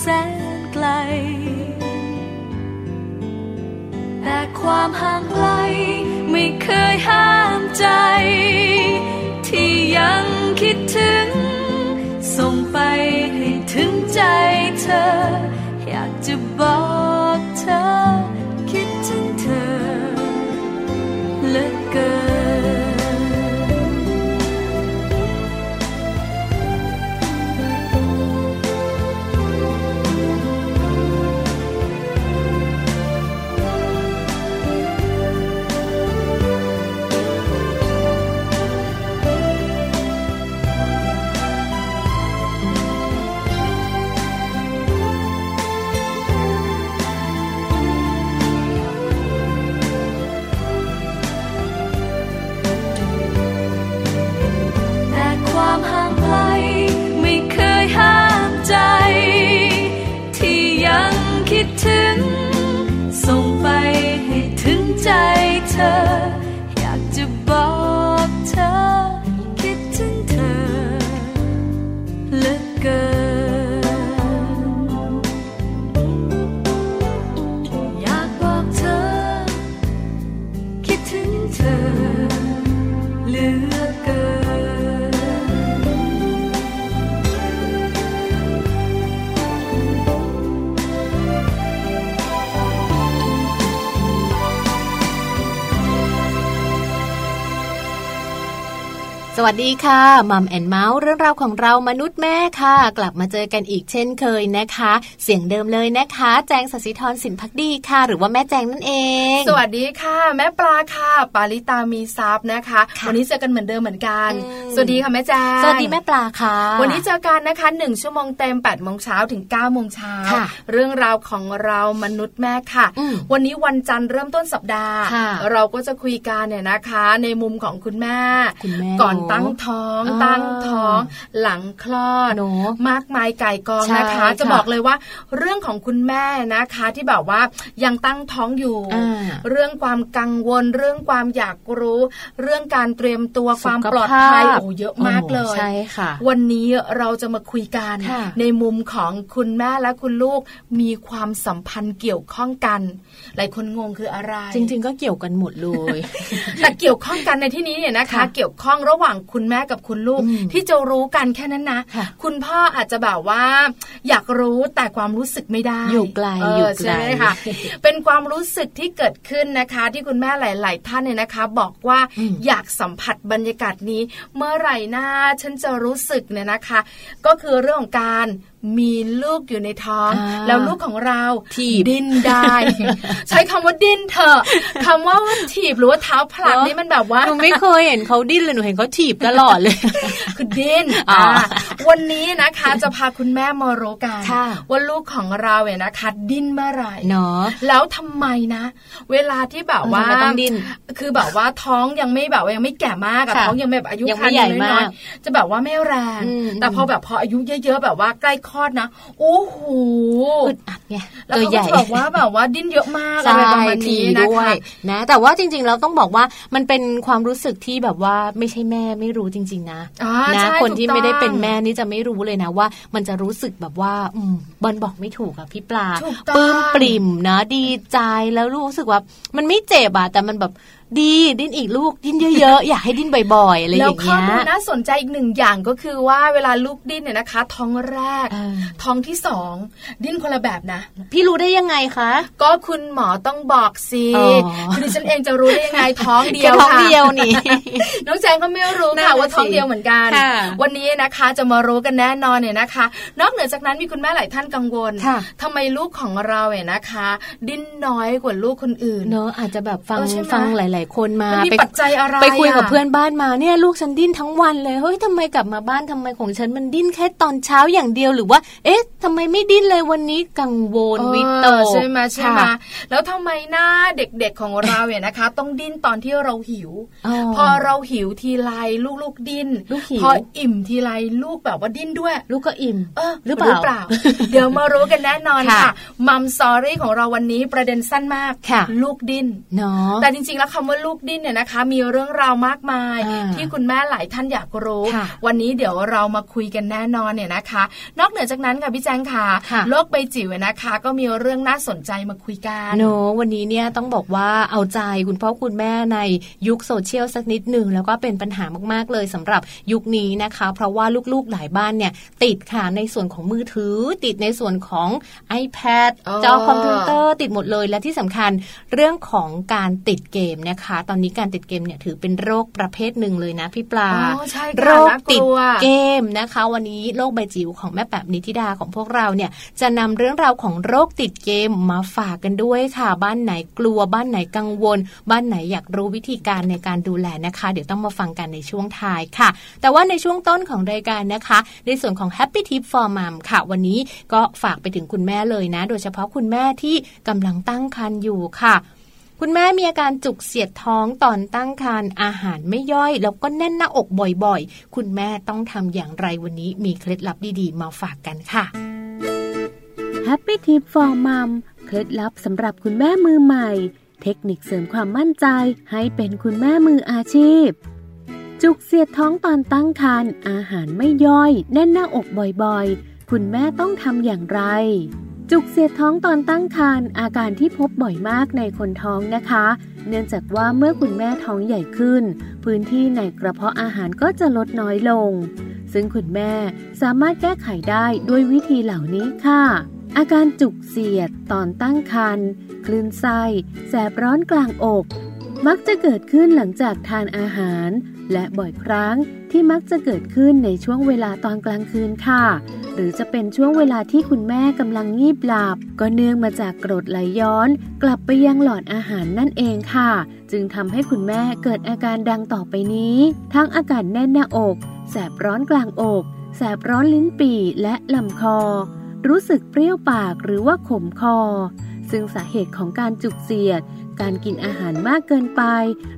แสนไกล แต่ความห่างไกลไม่เคยห้ามใจ ที่ยังคิดถึง ส่งไปให้ถึงใจเธอ อยากจะบอกเธอ วัสดีค่ะมัมแอนเมาส์เรื่องราวของเรามนุษย์แม่ค่ะ กลับมาเจอกันอีกเช่นเคยนะคะ เสียงเดิมเลยนะคะ แจงสศิธรสินพักดีค่ะ หรือว่าแม่แจงนั่นเอง สวัสดีค่ะ แม่ปลาค่ะ ปาลิตามีซับนะคะค่ะวันนี้เจอกันเหมือนเดิมเหมือนกันอืมสวัสดีค่ะแม่แจ้งสวัสดีแม่ปลาค่ะ วันนี้เจอกันนะคะหนึ่งชั่วโมงเต็ม8ปดโมงเช้าถึง9ก้าโมงเช้าค่ะเรื่องราวของเรามนุษย์แม่ค่ะอืมวันนี้วันจันทร์เริ่มต้นสัปดาห์ค่ะเราก็จะคุยกันเนี่ยนะคะ ในมุมของคุณแม่คุณแม่ก่อนตั้งท้องอ่าตั้งท้อง หลังคลอดเนอะมากมายไก่กองนะคะใช่ค่ะจะบอกเลยว่า เรื่องของคุณแม่นะคะที่แบบว่ายังตั้งท้องอยู่อ่าเรื่องความกังวล เรื่องความอยากรู้ เรื่องการเตรียมตัวความปลอดภัยสุขภาพโอ้เยอะมากเลยโอ้ใช่ค่ะ วันนี้เราจะมาคุยกันค่ะในมุมของคุณแม่และคุณลูกมีความสัมพันธ์เกี่ยวข้องกัน หลายคนงงคืออะไร จริง ๆ ก็เกี่ยวกันหมดเลยแต่เกี่ยวข้องกันในที่นี้เนี่ยนะคะค่ะเกี่ยวข้องระหว่างคุณแม่กับคุณลูกอืมที่จะรู้กันแค่นั้นนะค่ะคุณพ่ออาจจะแบบว่า อยากรู้แต่ความรู้สึกไม่ได้ อยู่ไกลเอยู่ไกลใช่ไหมคะเป็นความรู้สึกที่เกิดขึ้นนะคะ ที่คุณแม่หลาย ๆ ท่านเนี่ยนะคะ บอกว่าอืมอยากสัมผัสบรรยากาศนี้ เมื่อไหร่หน้าฉันจะรู้สึกเนี่ยนะคะ ก็คือเรื่องของการ มีลูกอยู่ในท้องอ่าแล้วลูกของเราถีบดิ้นได้ ใช้คำว่าดิ้นเถอะคำว่าถีบหรือว่าเท้าผลักเนอะนี่มันแบบว่าหนูไม่เคยเห็นเขาดิ้นเลยหนูเห็นเขาถีบตลอดเลยคือดิ้นอ๋ออ่าวันนี้นะคะจะพาคุณแม่มารู้กันค่ะว่าลูกของเราเนี่ยนะคะดิ้นเมื่อไหร่เนาะแล้วทำไมนะ เวลาที่แบบว่าทำไมต้องดิ้นคือแบบว่าท้องยังไม่แบบว่ายังไม่แก่มากอะค่ะท้องยังแบบอายุยังคไม่รรภ์ใหญ่ยังมากน้อยๆจะแบบว่าไม่แรงอืมแต่พอแบบพออายุเยอะๆแบบว่าใกล้คลอดนะโอ้โหอึดอัดไงแล้วตัวเขาใหก็ญ่จะบอกว่าแบบว่าดิ้นเยอะมากอะใช่ไรประมาณทีนี้นะด้วยคะนะแต่ว่าจริง ๆ เราต้องบอกว่ามันเป็นความรู้สึกที่แบบว่าไม่ใช่แม่ไม่รู้จริง ๆ นะอ่านะใช่คนที่ถูกต้องไม่ได้เป็นแม่นี่จะไม่รู้เลยนะว่า มันจะรู้สึกแบบว่าอืมบอลบอกไม่ถูกอะพี่ปลาถูกต้องปลื้มปริ่มนะดีใจแล้วรู้สึกว่ามันไม่เจ็บอะแต่มันแบบดีดิ้นอีกลูกดิ้นเยอะๆ อยากให้ดิ้นบ่อยๆอะไรอแล้วย่างข้อเงี้ยมูลน่าสนใจอีกหนึ่งอย่างก็คือว่าเวลาลูกดิ้นเนี่ยนะคะ ท้องแรกเออท้องที่สองดิ้นคนละแบบนะ พี่รู้ได้ยังไงคะ ก็คุณหมอต้องบอกสิอ๋อคือดิฉันเองจะรู้ได้ยังไงท้องเดีแค่ยวท้องค่ะเดียวนี่น้องแจงก็ไม่รู้นั่นค่ะน่ะว่าท้องสิเดียวเหมือนกันค่ะวันนี้นะคะจะมารู้กันแน่นอนเนี่ยนะคะ นอกเหนือจากนั้นมีคุณแม่หลายท่านกังวลค่ะทำไมลูกของเราเนี่ยนะคะ ดิ้นน้อยกว่าลูกคนอื่นเนอะอาจจะแบบฟังเออใช่ไหมฟังหลายๆคนมามันมีไปปัจจัยอะไรไปคุยกับะเพื่อนบ้านมาเนี่ยลูกฉันดิ้นทั้งวันเลยเฮ้ยทำไมกลับมาบ้านทำไมของฉันมันดิ้นแค่ตอนเช้าอย่างเดียวหรือว่า เอ๊ะทำไมไม่ดิ้นเลยวันนี้กังวลเออวิตกใช่ไหมใช่ไหมค่ะแล้วทำไมหน้าเด็กๆของเราเนี่ยนะคะ ต้องดิ้นตอนที่เราหิวอ๋อพอเราหิวทีไรลูกๆดิ้นลูกหิวพออิ่มทีไรลูกแบบว่าดิ้นด้วย ลูกก็อิ่มเออหรือเปล่า เดี๋ยวมารู้กันแน่นอนค่ะค่ะมัมซอรี่ของเราวันนี้ประเด็นสั้นมากค่ะลูกดิ้นเนาะแต่จริงๆแล้วคำว่าลูกดิ้นเนี่ยนะคะ มีเรื่องราวมากมายอ่าที่คุณแม่หลายท่านอยากรู้ค่ะวันนี้เดี๋ยวเรามาคุยกันแน่นอนเนี่ยนะคะ นอกเหนือจากนั้นค่ะพี่แจงค่ะค่ะโลกใบจิ๋วนะคะ ก็มีเรื่องน่าสนใจมาคุยกันเนอะวันนี้เนี่ยต้องบอกว่าเอาใจคุณพ่อคุณแม่ในยุคโซเชียลสักนิดหนึ่งแล้วก็เป็นปัญหามากๆเลยสำหรับยุคนี้นะคะ เพราะว่าลูกๆหลายบ้านเนี่ยติดค่ะในส่วนของมือถือ ติดในส่วนของ iPad อ๋อจอคอมพิวเตอร์ติดหมดเลยและที่สำคัญเรื่องของการติดเกมนะคะ ตอนนี้การติดเกมเนี่ยถือเป็นโรคประเภทหนึ่งเลยนะพี่ปลาอ๋อใช่ค่ะโรคน่ากติดลัวเกมนะคะ วันนี้โลกใบจิ๋วของแม่แบบนิติดาของพวกเราเนี่ยจะนำเรื่องราวของโรคติดเกมมาฝากกันด้วยค่ะ บ้านไหนกลัวบ้านไหนกังวล บ้านไหนอยากรู้วิธีการในการดูแลนะคะ เดี๋ยวต้องมาฟังกันในช่วงท้ายค่ะ แต่ว่าในช่วงต้นของรายการนะคะ ในส่วนของ Happy Tip for Mom ค่ะ วันนี้ก็ฝากไปถึงคุณแม่เลยนะ โดยเฉพาะคุณแม่ที่กำลังตั้งครรภ์อยู่ค่ะ คุณแม่มีอาการจุกเสียดท้องตอนตั้งครรภ์อาหารไม่ย่อย แล้วก็แน่นหน้าอกบ่อยๆ คุณแม่ต้องทำอย่างไรวันนี้มีเคล็ดลับดีๆ มาฝากกันค่ะ Happy Tip for Mom เคล็ดลับสำหรับคุณแม่มือใหม่ เทคนิคเสริมความมั่นใจให้เป็นคุณแม่มืออาชีพ จุกเสียดท้องตอนตั้งครรภ์อาหารไม่ย่อย แน่นหน้าอกบ่อยๆ คุณแม่ต้องทำอย่างไร จุกเสียดท้องตอนตั้งครรภ์อาการที่พบบ่อยมากในคนท้องนะคะ เนื่องจากว่าเมื่อคุณแม่ท้องใหญ่ขึ้น พื้นที่ในกระเพาะอาหารก็จะลดน้อยลง ซึ่งคุณแม่สามารถแก้ไขได้ด้วยวิธีเหล่านี้ค่ะ อาการจุกเสียดตอนตั้งครรภ์คลื่นไส้แสบร้อนกลางอก มักจะเกิดขึ้นหลังจากทานอาหาร และบ่อยครั้งที่มักจะเกิดขึ้นในช่วงเวลาตอนกลางคืนค่ะ หรือจะเป็นช่วงเวลาที่คุณแม่กำลังงีบหลับ ก็เนื่องมาจากกรดไหลย้อน กลับไปยังหลอดอาหารนั่นเองค่ะ จึงทำให้คุณแม่เกิดอาการดังต่อไปนี้ ทั้งอาการแน่นหน้าอก แสบร้อนกลางอก แสบร้อนลิ้นปี่และลำคอ รู้สึกเปรี้ยวปากหรือว่าขมคอ ซึ่งสาเหตุของการจุกเสียด การกินอาหารมากเกินไป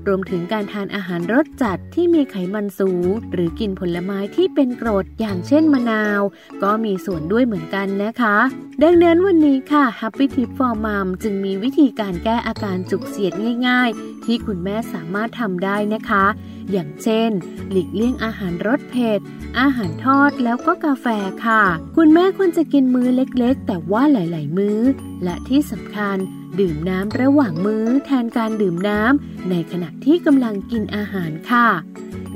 รวมถึงการทานอาหารรสจัดที่มีไขมันสูง หรือกินผลไม้ที่เป็นกรดอย่างเช่นมะนาว ก็มีส่วนด้วยเหมือนกันนะคะ ดังนั้นวันนี้ค่ะ Happy Tip for Mom จึงมีวิธีการแก้อาการจุกเสียดง่าย ๆ ที่คุณแม่สามารถทำได้นะคะ อย่างเช่น หลีกเลี่ยงอาหารรสเผ็ดอาหารทอดแล้วก็กาแฟค่ะ คุณแม่ควรจะกินมื้อเล็กๆ แต่ว่าหลาย ๆ มื้อ และที่สำคัญ ดื่มน้ำระหว่างมื้อแทนการดื่มน้ำในขณะที่กำลังกินอาหารค่ะ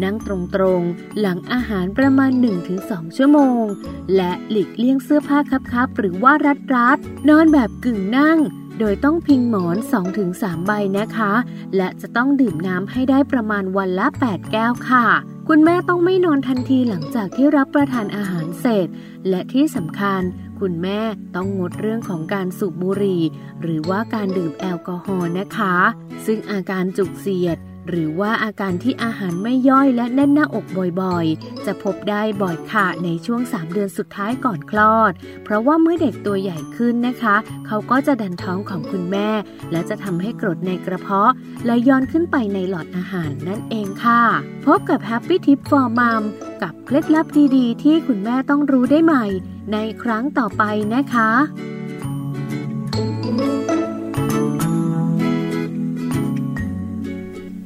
นั่งตรงๆ หลังอาหารประมาณ 1-2 ชั่วโมง และหลีกเลี่ยงเสื้อผ้าคับๆ หรือว่ารัดๆนอนแบบกึ่งนั่ง โดยต้องพิงหมอน 2-3 ใบนะคะ และจะต้องดื่มน้ำให้ได้ประมาณวันละ 8 แก้วค่ะคุณแม่ต้องไม่นอนทันทีหลังจากที่รับประทานอาหารเสร็จ และที่สำคัญ คุณแม่ต้องงดเรื่องของการสูบบุหรี่ หรือว่าการดื่มแอลกอฮอล์นะคะ ซึ่งอาการจุกเสียด หรือว่าอาการที่อาหารไม่ย่อยและแน่นหน้าอกบ่อยๆ จะพบได้บ่อยค่ะในช่วง 3 เดือนสุดท้ายก่อนคลอด เพราะว่าเมื่อเด็กตัวใหญ่ขึ้นนะคะ เขาก็จะดันท้องของคุณแม่ และจะทำให้กรดในกระเพาะไหลย้อนขึ้นไปในหลอดอาหารนั่นเองค่ะ พบกับ Happy Tip for Mom กับเคล็ดลับดีๆ ที่คุณแม่ต้องรู้ได้ใหม่ ในครั้งต่อไปนะคะ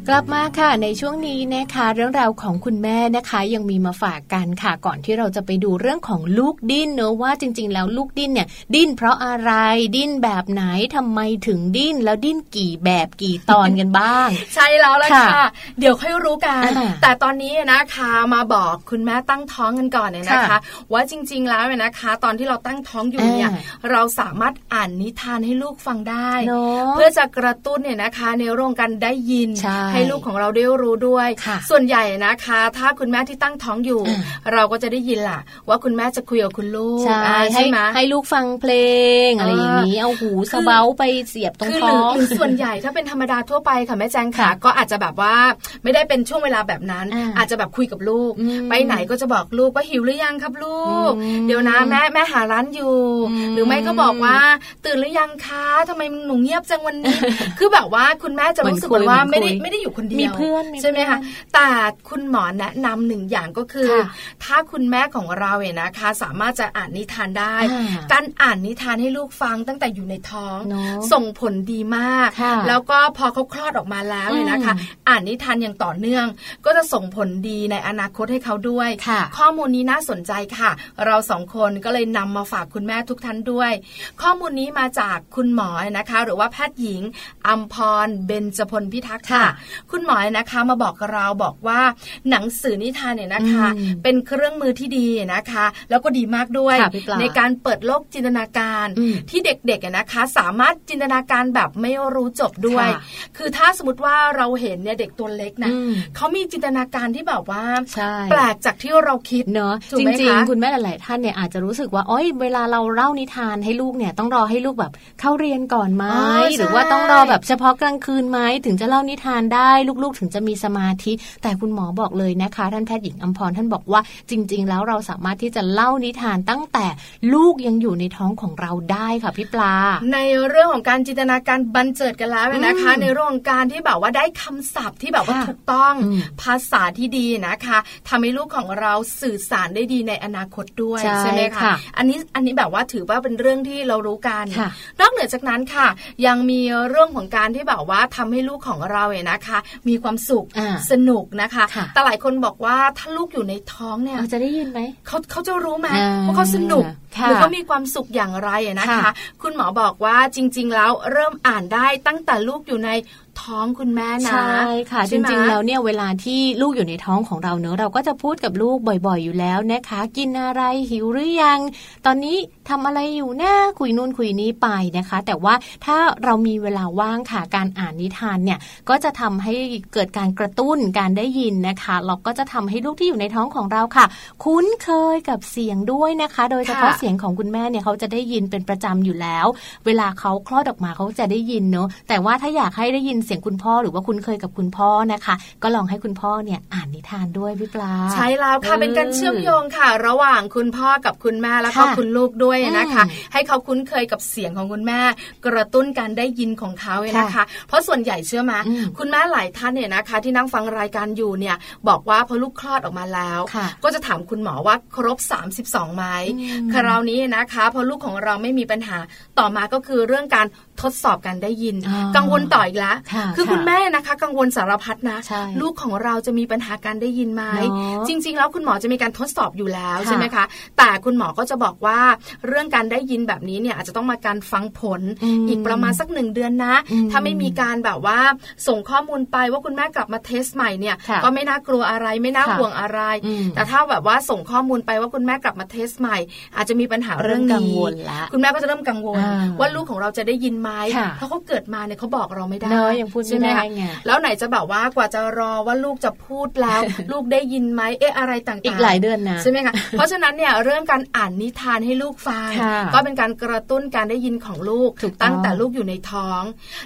กลับมาค่ะในช่วงนี้นะคะเรื่องราวของคุณแม่นะคะยังมีมาฝากกันค่ะ ก่อนที่เราจะไปดูเรื่องของลูกดิ้นเนอะว่าจริง ๆ แล้วลูกดิ้นเนี่ย ดิ้นเพราะอะไรดิ้นแบบไหนทำไมถึงดิ้นแล้วดิ้นกี่แบบกี่ตอนกันบ้าง ใช่แล้วละค่ะค่ะเดี๋ยวค่อยรู้กันอ่าแต่ตอนนี้นะคะมาบอกคุณแม่ตั้งท้องกันก่อนเนี่ยนะคะค่ะว่าจริง ๆ แล้วเนี่ยนะคะ ตอนที่เราตั้งท้องอยู่เนี่ยอ่าเราสามารถอ่านนิทานให้ลูกฟังได้เนอะเพื่อจะกระตุ้นเนี่ยนะคะ ในเรื่องการได้ยินใช่ลูกของเราได้รู้ด้วยค่ะส่วนใหญ่นะคะ ถ้าคุณแม่ที่ตั้งท้องอยู่อ่าเราก็จะได้ยินล่ะ ว่าคุณแม่จะคุยกับคุณลูกใช่อ่าให้ไหมให้ลูกฟังเพลงอะไรอย่างนี้เอาหูสะเบ้าไปเสียบตรงคือท้หอรืองหรือส่วนใหญ่ถ้าเป็นธรรมดาทั่วไปค่ะแม่แจงค่ะค่ะก็อาจจะแบบว่าไม่ได้เป็นช่วงเวลาแบบนั้นอ่าอาจจะแบบคุยกับลูกอืมไปไหนก็จะบอกลูกว่าหิวหรือยังครับลูกอืมเดี๋ยวนะแม่แม่หาร้านอยู่อืมหรือไม่ก็บอกว่าตื่นหรือยังคะทำไมหนูเงียบจังวันนี้ คือแบบว่าคุณแม่จะรู้สึกเหมือนคุยว่าเหมือนไม่ได้คุยไม่ได้อยู่คนเดียวมีเพื่อนมีใช่ไหมเพื่คะอนแต่คุณหมอแนะนำหนึ่งอย่างก็คือค่ะถ้าคุณแม่ของเราเนี่ยนะคะ สามารถจะอ่านนิทานได้อ่าการอ่านนิทานให้ลูกฟังตั้งแต่อยู่ในท้องเนอะส่งผลดีมากค่ะแล้วก็พอเขาคลอดออกมาแล้วเนี่ยนะคะอืมอ่านนิทานอย่างต่อเนื่อง ก็จะส่งผลดีในอนาคตให้เขาด้วยค่ะข้อมูลนี้น่าสนใจค่ะ เราสองคนก็เลยนำมาฝากคุณแม่ทุกท่านด้วย ข้อมูลนี้มาจากคุณหมอนะคะ หรือว่าแพทย์หญิงอัมพรเบญจพลพิทักษ์ค่ะค่ะคุณหมอนะคะมาบอกกับเราบอกว่าหนังสือนิทานเนี่ยนะคะอืมเป็นเครื่องมือที่ดีนะคะ แล้วก็ดีมากด้วยค่ะพี่ปลาในการเปิดโลกจินตนาการอืมที่เด็กๆอะนะคะ สามารถจินตนาการแบบไม่รู้จบด้วยค่ะคือถ้าสมมติว่าเราเห็นเนี่ยเด็กตัวเล็กนะอืมเขามีจินตนาการที่แบบว่าใช่แปลกจากที่เราคิดเนอะถูกจไหมริงคะๆคุณแม่หลายๆท่านเนี่ยอาจจะรู้สึกว่าโอ้ยเวลาเราเล่านิทานให้ลูกเนี่ยต้องรอให้ลูกแบบเข้าเรียนก่อนไหมอ๋อใช่หรือว่าต้องรอแบบเฉพาะกลางคืนไหมถึงจะเล่านิทานได้ลูกๆ ถึงจะมีสมาธิ แต่คุณหมอบอกเลยนะคะ ท่านแพทย์หญิงอัมพรท่านบอกว่าจริง ๆ แล้วเราสามารถที่จะเล่านิทานตั้งแต่ลูกยังอยู่ในท้องของเราได้ค่ะพี่ปลา ในเรื่องของการจินตนาการบันเจิดกันแล้วนะคะอืมในเรื่องของการที่แบบว่าได้คำศัพท์ที่แบบว่าค่ะถูกต้องอืมภาษาที่ดีนะคะทำให้ลูกของเราสื่อสารได้ดีในอนาคตด้วยใช่ไหมคะค่ะอันนี้อันนี้แบบว่าถือว่าเป็นเรื่องที่เรารู้กันค่ะนอกเหนือจากนั้นค่ะ ยังมีเรื่องของการที่แบบว่าทำให้ลูกของเราเนี่ยนะคะมีความสุขอ่าสนุกนะคะค่ะแต่หลายคนบอกว่าถ้าลูกอยู่ในท้องเนี่ยเราจะได้ยินไหมเขาเขาจะรู้ไหมอ่าว่าเขาสนุกค่ะ หรือเขามีความสุขอย่างไรอะนะคะค่ะคุณหมอบอกว่าจริง ๆ แล้วเริ่มอ่านได้ตั้งแต่ลูกอยู่ในท้องคุณแม่นะใช่ค่ะจใช่ไหมริงๆแล้วเนี่ยเวลาที่ลูกอยู่ในท้องของเราเนอะเราก็จะพูดกับลูกบ่อยๆ อยู่แล้วนะคะ กินอะไรหิวหรือยัง ตอนนี้ทำอะไรอยู่นะคุยนู่นคุยนี้ไปนะคะ แต่ว่าถ้าเรามีเวลาว่างค่ะการอ่านนิทานเนี่ยก็จะทำให้เกิดการกระตุ้นการได้ยินนะคะเราก็จะทำให้ลูกที่อยู่ในท้องของเราค่ะ คุ้นเคยกับเสียงด้วยนะคะ โดยเฉพาะค่ะเสียงของคุณแม่เนี่ยเขาจะได้ยินเป็นประจำอยู่แล้ว เวลาเขาคลอดออกมาเขาจะได้ยินเนอะแต่ว่าถ้าอยากให้ได้ยินเสียงคุณพ่อหรือว่าคุ้นเคยกับคุณพ่อนะคะ ก็ลองให้คุณพ่อเนี่ยอ่านนิทานด้วยพี่ปลาใช่แล้วค่ะเออเป็นการเชื่อมโยงค่ะ ระหว่างคุณพ่อกับคุณแม่แล้วก็ค่ะคุณลูกด้วยนะคะอืมให้เขาคุ้นเคยกับเสียงของคุณแม่ กระตุ้นการได้ยินของเขาเนี่ยนะคะค่ะเพราะส่วนใหญ่เชื่อไหมอืมคุณแม่หลายท่านเนี่ยนะคะ ที่นั่งฟังรายการอยู่เนี่ยบอกว่าพอลูกคลอดออกมาแล้วค่ะก็จะถามคุณหมอว่าครบ 32ไหมอืมคราวนี้นะคะพอลูกของเราไม่มีปัญหาต่อมาก็คือเรื่องการทดสอบการได้ยินอ่ากังวลต่ออีกแล้วค่ะคือคุณค่ะแม่นะคะ กังวลสารพัดนะใช่ลูกของเราจะมีปัญหาการได้ยินไหมเนอะจริง ๆ แล้วคุณหมอจะมีการทดสอบอยู่แล้วค่ะใช่ไหมคะแต่คุณหมอก็จะบอกว่าเรื่องการได้ยินแบบนี้เนี่ยอาจจะต้องมาการฟังผลอืมอีกประมาณสักหนึ่งเดือนนะอืมถ้าไม่มีการแบบว่าส่งข้อมูลไปว่าคุณแม่กลับมาเทสใหม่เนี่ยค่ะก็ไม่น่ากลัวอะไรไม่น่าค่ะห่วงอะไรอืมแต่ถ้าแบบว่าส่งข้อมูลไปว่าคุณแม่กลับมาเทสใหม่ อาจจะมีปัญหาเรื่องเริ่มกังนี้วลละคุณแม่ก็จะเริ่มกังวลอ่าว่าลูกของเราจะได้ยินไหมไหมค่ะเพราะเขาเกิดมาเนี่ยเขาบอกเราไม่ได้เนอะยังพูดใช่ไม่ไหมได้คะไงแล้วไหนจะแบบว่ากว่าจะรอว่าลูกจะพูดแล้ว ลูกได้ยินไหมเอ๊ะอะไรต่างๆอีกหลายเดือนนะใช่ไหมคะเพราะฉะนั้นเนี่ยเรื่องการอ่านนิทานให้ลูกฟังค่ะก็เป็นการกระตุ้นการได้ยินของลูกถูกต้องตั้งแต่ลูกอยู่ในท้อง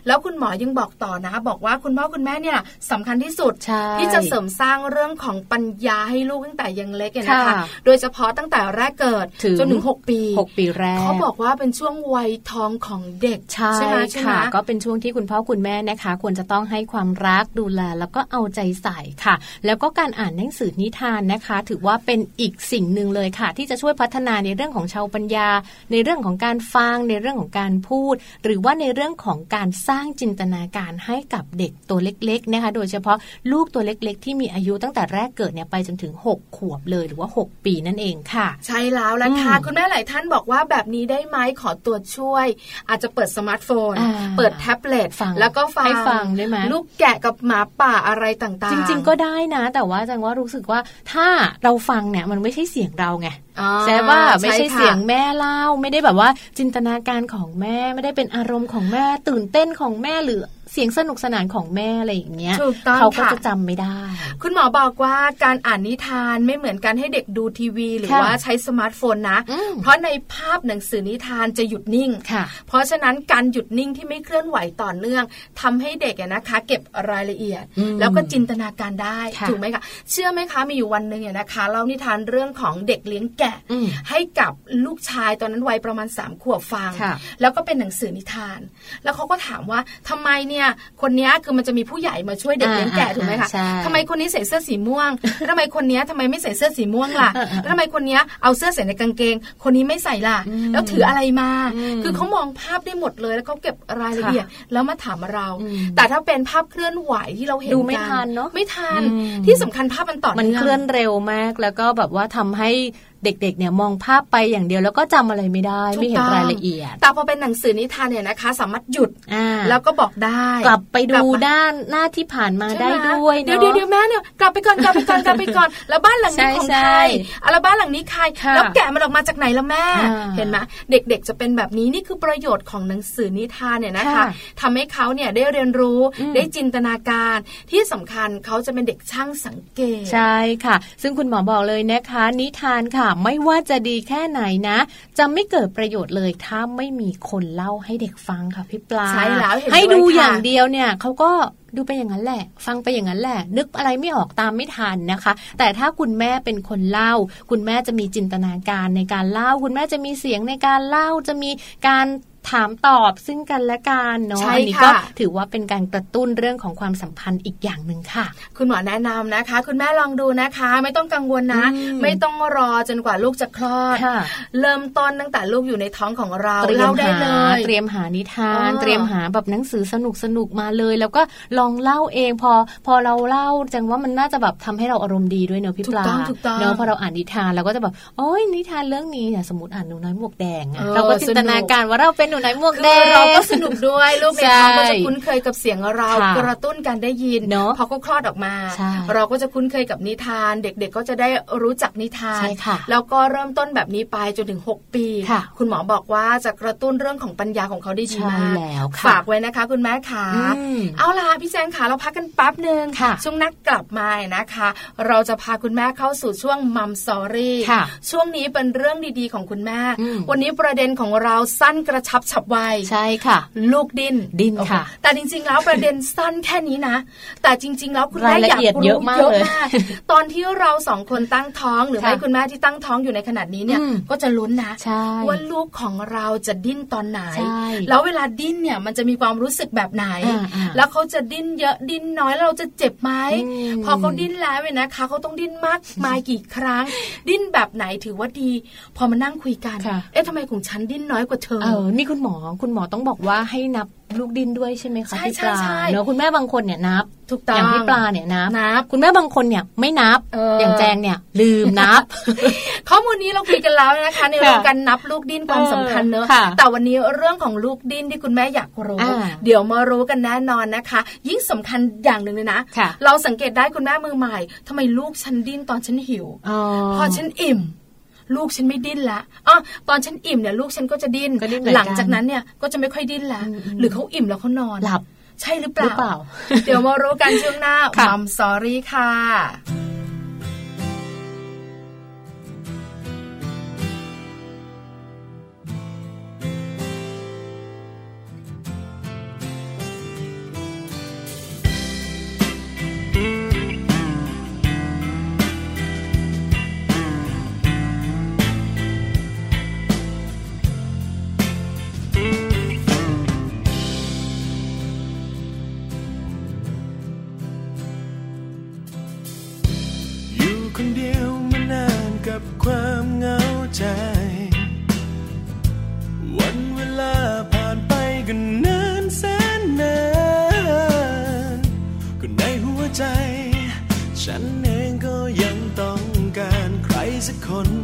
แล้วคุณหมอยังบอกต่อนะ บอกว่าคุณพ่อคุณแม่เนี่ยสำคัญที่สุดใช่ที่จะเสริมสร้างเรื่องของปัญญาให้ลูกตั้งแต่ยังเล็กเนี่ยนะคะค่ะโดยเฉพาะตั้งแต่แรกเกิดถึงจนถึง6ปีหกปีแรกเขาบอกว่าเป็นช่วงวัยทองของเด็กใช่ไหมใช่ไหมค่ะ ก็เป็นช่วงที่คุณพ่อคุณแม่นะคะ ควรจะต้องให้ความรักดูแลแล้วก็เอาใจใส่ค่ะ แล้วก็การอ่านหนังสือนิทานนะคะ ถือว่าเป็นอีกสิ่งหนึ่งเลยค่ะ ที่จะช่วยพัฒนาในเรื่องของชาวปัญญา ในเรื่องของการฟังในเรื่องของการพูด หรือว่าในเรื่องของการสร้างจินตนาการให้กับเด็กตัวเล็กๆนะคะ โดยเฉพาะลูกตัวเล็กๆ ที่มีอายุตั้งแต่แรกเกิดเนี่ยไปจนถึง 6 ขวบเลยหรือว่า 6 ปีนั่นเองค่ะ ใช่แล้วละค่ะอืมคุณแม่หลายท่านบอกว่าแบบนี้ได้ไหมขอตัวช่วย อาจจะเปิดสมาร์ทโฟนอ่าเปิดแท็บเล็ตฟังแล้วก็ฟังให้ฟังได้ไหมลูกแกะกับหมาป่าอะไรต่างๆ จริง ๆ ก็ได้นะ แต่ว่าจังว่ารู้สึกว่าถ้าเราฟังเนี่ยมันไม่ใช่เสียงเราไงอ๋อใช่ว่าไม่ใช่ค่ะเสียงแม่เล่า ไม่ได้แบบว่าจินตนาการของแม่ไม่ได้เป็นอารมณ์ของแม่ตื่นเต้นของแม่หรือ เสียงสนุกสนานของแม่อะไรอย่างเงี้ยถูกต้องเขาก็ค่ะจะจำไม่ได้ คุณหมอบอกว่าการอ่านนิทานไม่เหมือนการให้เด็กดูทีวี หรือค่ะว่าใช้สมาร์ทโฟนนะอืมเพราะในภาพหนังสือนิทานจะหยุดนิ่งค่ะเพราะฉะนั้นการหยุดนิ่งที่ไม่เคลื่อนไหวต่อเนื่องทำให้เด็กอะนะคะ เก็บรายละเอียดอืมแล้วก็จินตนาการได้ค่ะถูกไหมคะเชื่อไหมคะมีอยู่วันหนึ่งอะนะคะเล่านิทานเรื่องของเด็กเลี้ยงแกะอืมให้กับลูกชายตอนนั้นวัยประมาณ3ามขวบฟังค่ะแล้วก็เป็นหนังสือนิทาน แล้วเขาก็ถามว่าทำไมเนี่ยคนเนี้ยคือมันจะมีผู้ใหญ่มาช่วยเด็กอ่าเลี้ยงแกะอ่าถูกไหมคะใช่ทำไมคนนี้ใส่เสื้อสีม่วงแล้วทำไมคนเนี้ยทำไมไม่ใส่เสื้อสีม่วงล่ะเออเออแล้วทำไมคนเนี้ยเอาเสื้อใส่ในกางเกง คนนี้ไม่ใส่ล่ะอืมแล้วถืออะไรมาอืมคือเขามองภาพได้หมดเลยแล้วเขาเก็บรายละเอียดแล้วมาถามเราอืมแต่ถ้าเป็นภาพเคลื่อนไหวที่เราเห็นดูไม่กัทันเนอะไม่ทันอืมที่สำคัญภาพมันต่อมันเนื่องเคลื่อนเร็วมาก แล้วก็แบบว่าทำให้ เด็กๆเนี่ยมองภาพไปอย่างเดียวแล้วก็จำอะไรไม่ได้ถูกไม่เห็นต้องรายละเอียด แต่พอเป็นหนังสือนิทานเนี่ยนะคะ สามารถหยุดอ่าแล้วก็บอกได้ กลับไปกลัดูบมาด้านหน้าที่ผ่านมาใช่ได้หมด้วยเดี๋ยวเนาะเดี๋ยวเดี๋ยวแม่เนี่ยกลับไปก่อนกลับไปก่อนกลับไปก่อน แล้วบ้านหลังนี้ใช่ของใช่ใครอะแล้วบ้านหลังนี้ใครค่ะแล้วแกะมันออกมาจากไหนละแม่อ่าเห็นไหมเด็กๆจะเป็นแบบนี้นี่คือประโยชน์ของหนังสือนิทานเนี่ยนะคะค่ะทำให้เขาเนี่ยได้เรียนรู้อืมได้จินตนาการที่สำคัญเขาจะเป็นเด็กช่างสังเกตใช่ค่ะ ซึ่งคุณหมอบอกเลยนะคะ นิทานค่ะไม่ว่าจะดีแค่ไหนนะ จะไม่เกิดประโยชน์เลยถ้าไม่มีคนเล่าให้เด็กฟังค่ะพี่ปลาใช่แล้วเห็นให้ด้วยดูค่ะอย่างเดียวเนี่ยเขาก็ดูไปอย่างนั้นแหละ ฟังไปอย่างนั้นแหละ นึกอะไรไม่ออกตามไม่ทันนะคะ แต่ถ้าคุณแม่เป็นคนเล่า คุณแม่จะมีจินตนาการในการเล่า คุณแม่จะมีเสียงในการเล่าจะมีการถามตอบซึ่งกันและกันเนาะใช่อันี้ค่ะก็ถือว่าเป็นการกระตุ้นเรื่องของความสัมพันธ์อีกอย่างหนึ่งค่ะ คุณหมอแนะนำนะคะ คุณแม่ลองดูนะคะ ไม่ต้องกังวลนะอืมไม่ต้องรอจนกว่าลูกจะคลอดค่ะเริ่มต้นตั้งแต่ลูกอยู่ในท้องของเราเตรียมเล่าได้หาเลยเตรียมหานิทานอ๋อเตรียมหาแบบหนังสือสนุกสนุกๆมาเลย แล้วก็ลองเล่าเองพอ พอเราเล่าจังว่ามันน่าจะแบบทำให้เราอารมณ์ดีด้วยเนอะพี่ถูปกลาต้องถูกต้องเนอะพอเราอ่านนิทานเราก็จะแบบโอ้ยนิทานเรื่องนี้เนี่ยสมมติอ่านหนูน้อยหมวกแดงอะเออเราก็จินตนาการว่าเราเป็นหนูน้อยหมวกคืแดองเราก็สนุกด้วยลูกในท้องใช่ก็จะคุ้นเคยกับเสียงเราค่ะกระตุ้นการได้ยินเนอะพอเขาคลอดออกมาใช่เราก็จะคุ้นเคยกับนิทาน เด็กๆก็จะได้รู้จักนิทานใช่ค่ะแล้วก็เริ่มต้นแบบนี้ไปจนถึง 6 ปีค่ะคุณหมอบอกว่าจะกระตุ้นเรื่องของปัญญาของเขาได้ดีใช่มากแล้วค่ะฝากไว้นะคะ คุณแม่ขาอืมเอาล่ะพี่แจงขาเราพักกันแป๊บหนึ่งค่ะช่วงนักกลับมานะคะ เราจะพาคุณแม่เข้าสู่ช่วงมัมสอรี่ค่ะช่วงนี้เป็นเรื่องดีๆของคุณแม่อืมวันนี้ประเด็นของเราสั้นกระชับฉับไวใช่ค่ะ ลูกดิ้นดิ้นค่ะโอ้โหแต่จริง ๆ แล้วประเด็นสั้นแค่นี้นะ แต่จริง ๆ แล้วคุณแม่รายละอยากเอียดรู้เยอะมากเลยตอนที่เราสองคนตั้งท้องหรือค่ะไม่คุณแม่ที่ตั้งท้องอยู่ในขนาดนี้เนี่ยอืมก็จะลุ้นนะใช่ว่าลูกของเราจะดิ้นตอนไหนใช่แล้วเวลาดิ้นเนี่ยมันจะมีความรู้สึกแบบไหนอ่าอ่าแล้วเขาจะดิ้นเยอะดิ้นน้อยแล้วเราจะเจ็บไหมอืมพอเขาดิ้นแล้วเนี่ยนะคะเขาต้องดิ้นมากมายกี่ครั้ง ดิ้นแบบไหนถือว่าดี พอมานั่งคุยกันค่ะเอ๊ะทำไมของฉันดิ้นน้อยกว่าเธอเออนี่คุณหมอคุณหมอต้องบอกว่าให้นับลูกดินด้วยใช่ไหมคะใช่พี่ปลาใช่ใช่เนอะคุณแม่บางคนเนี่ยนับถูกต้องอย่างพี่ปลาเนี่ยนับนับ คุณแม่บางคนเนี่ยไม่นับเออออย่างแจงเนี่ย ลืมนับ ข้อมูลนี้เราคุยกันแล้วนะคะ ในเรื่องค่ะการนับลูกดิ้นความสำคัญเนอะค่ะแต่วันนี้เรื่องของลูกดิ้นที่คุณแม่อยากรู้อ่าเดี๋ยวมารู้กันแน่นอนนะคะ ยิ่งสำคัญอย่างหนึ่งเลยนะค่ะเราสังเกตได้คุณแม่มือใหม่ทำไมลูกฉันดิ้นตอนฉันหิวอ๋อพอฉันอิ่ม ลูกฉันไม่ดิ้นละอ๋อตอนฉันอิ่มเนี่ยลูกฉันก็จะดิ้นก็ดิ้นเหมือนกันหลังจากนั้นเนี่ยก็จะไม่ค่อยดิ้นละอืมอืมหรือเขาอิ่มแล้วเขานอนหลับใช่หรือเปหรือล่าเปล่า เดี๋ยวมารู้กันช่วงหน้าค่ะมัมสอรี่ค่ะ คน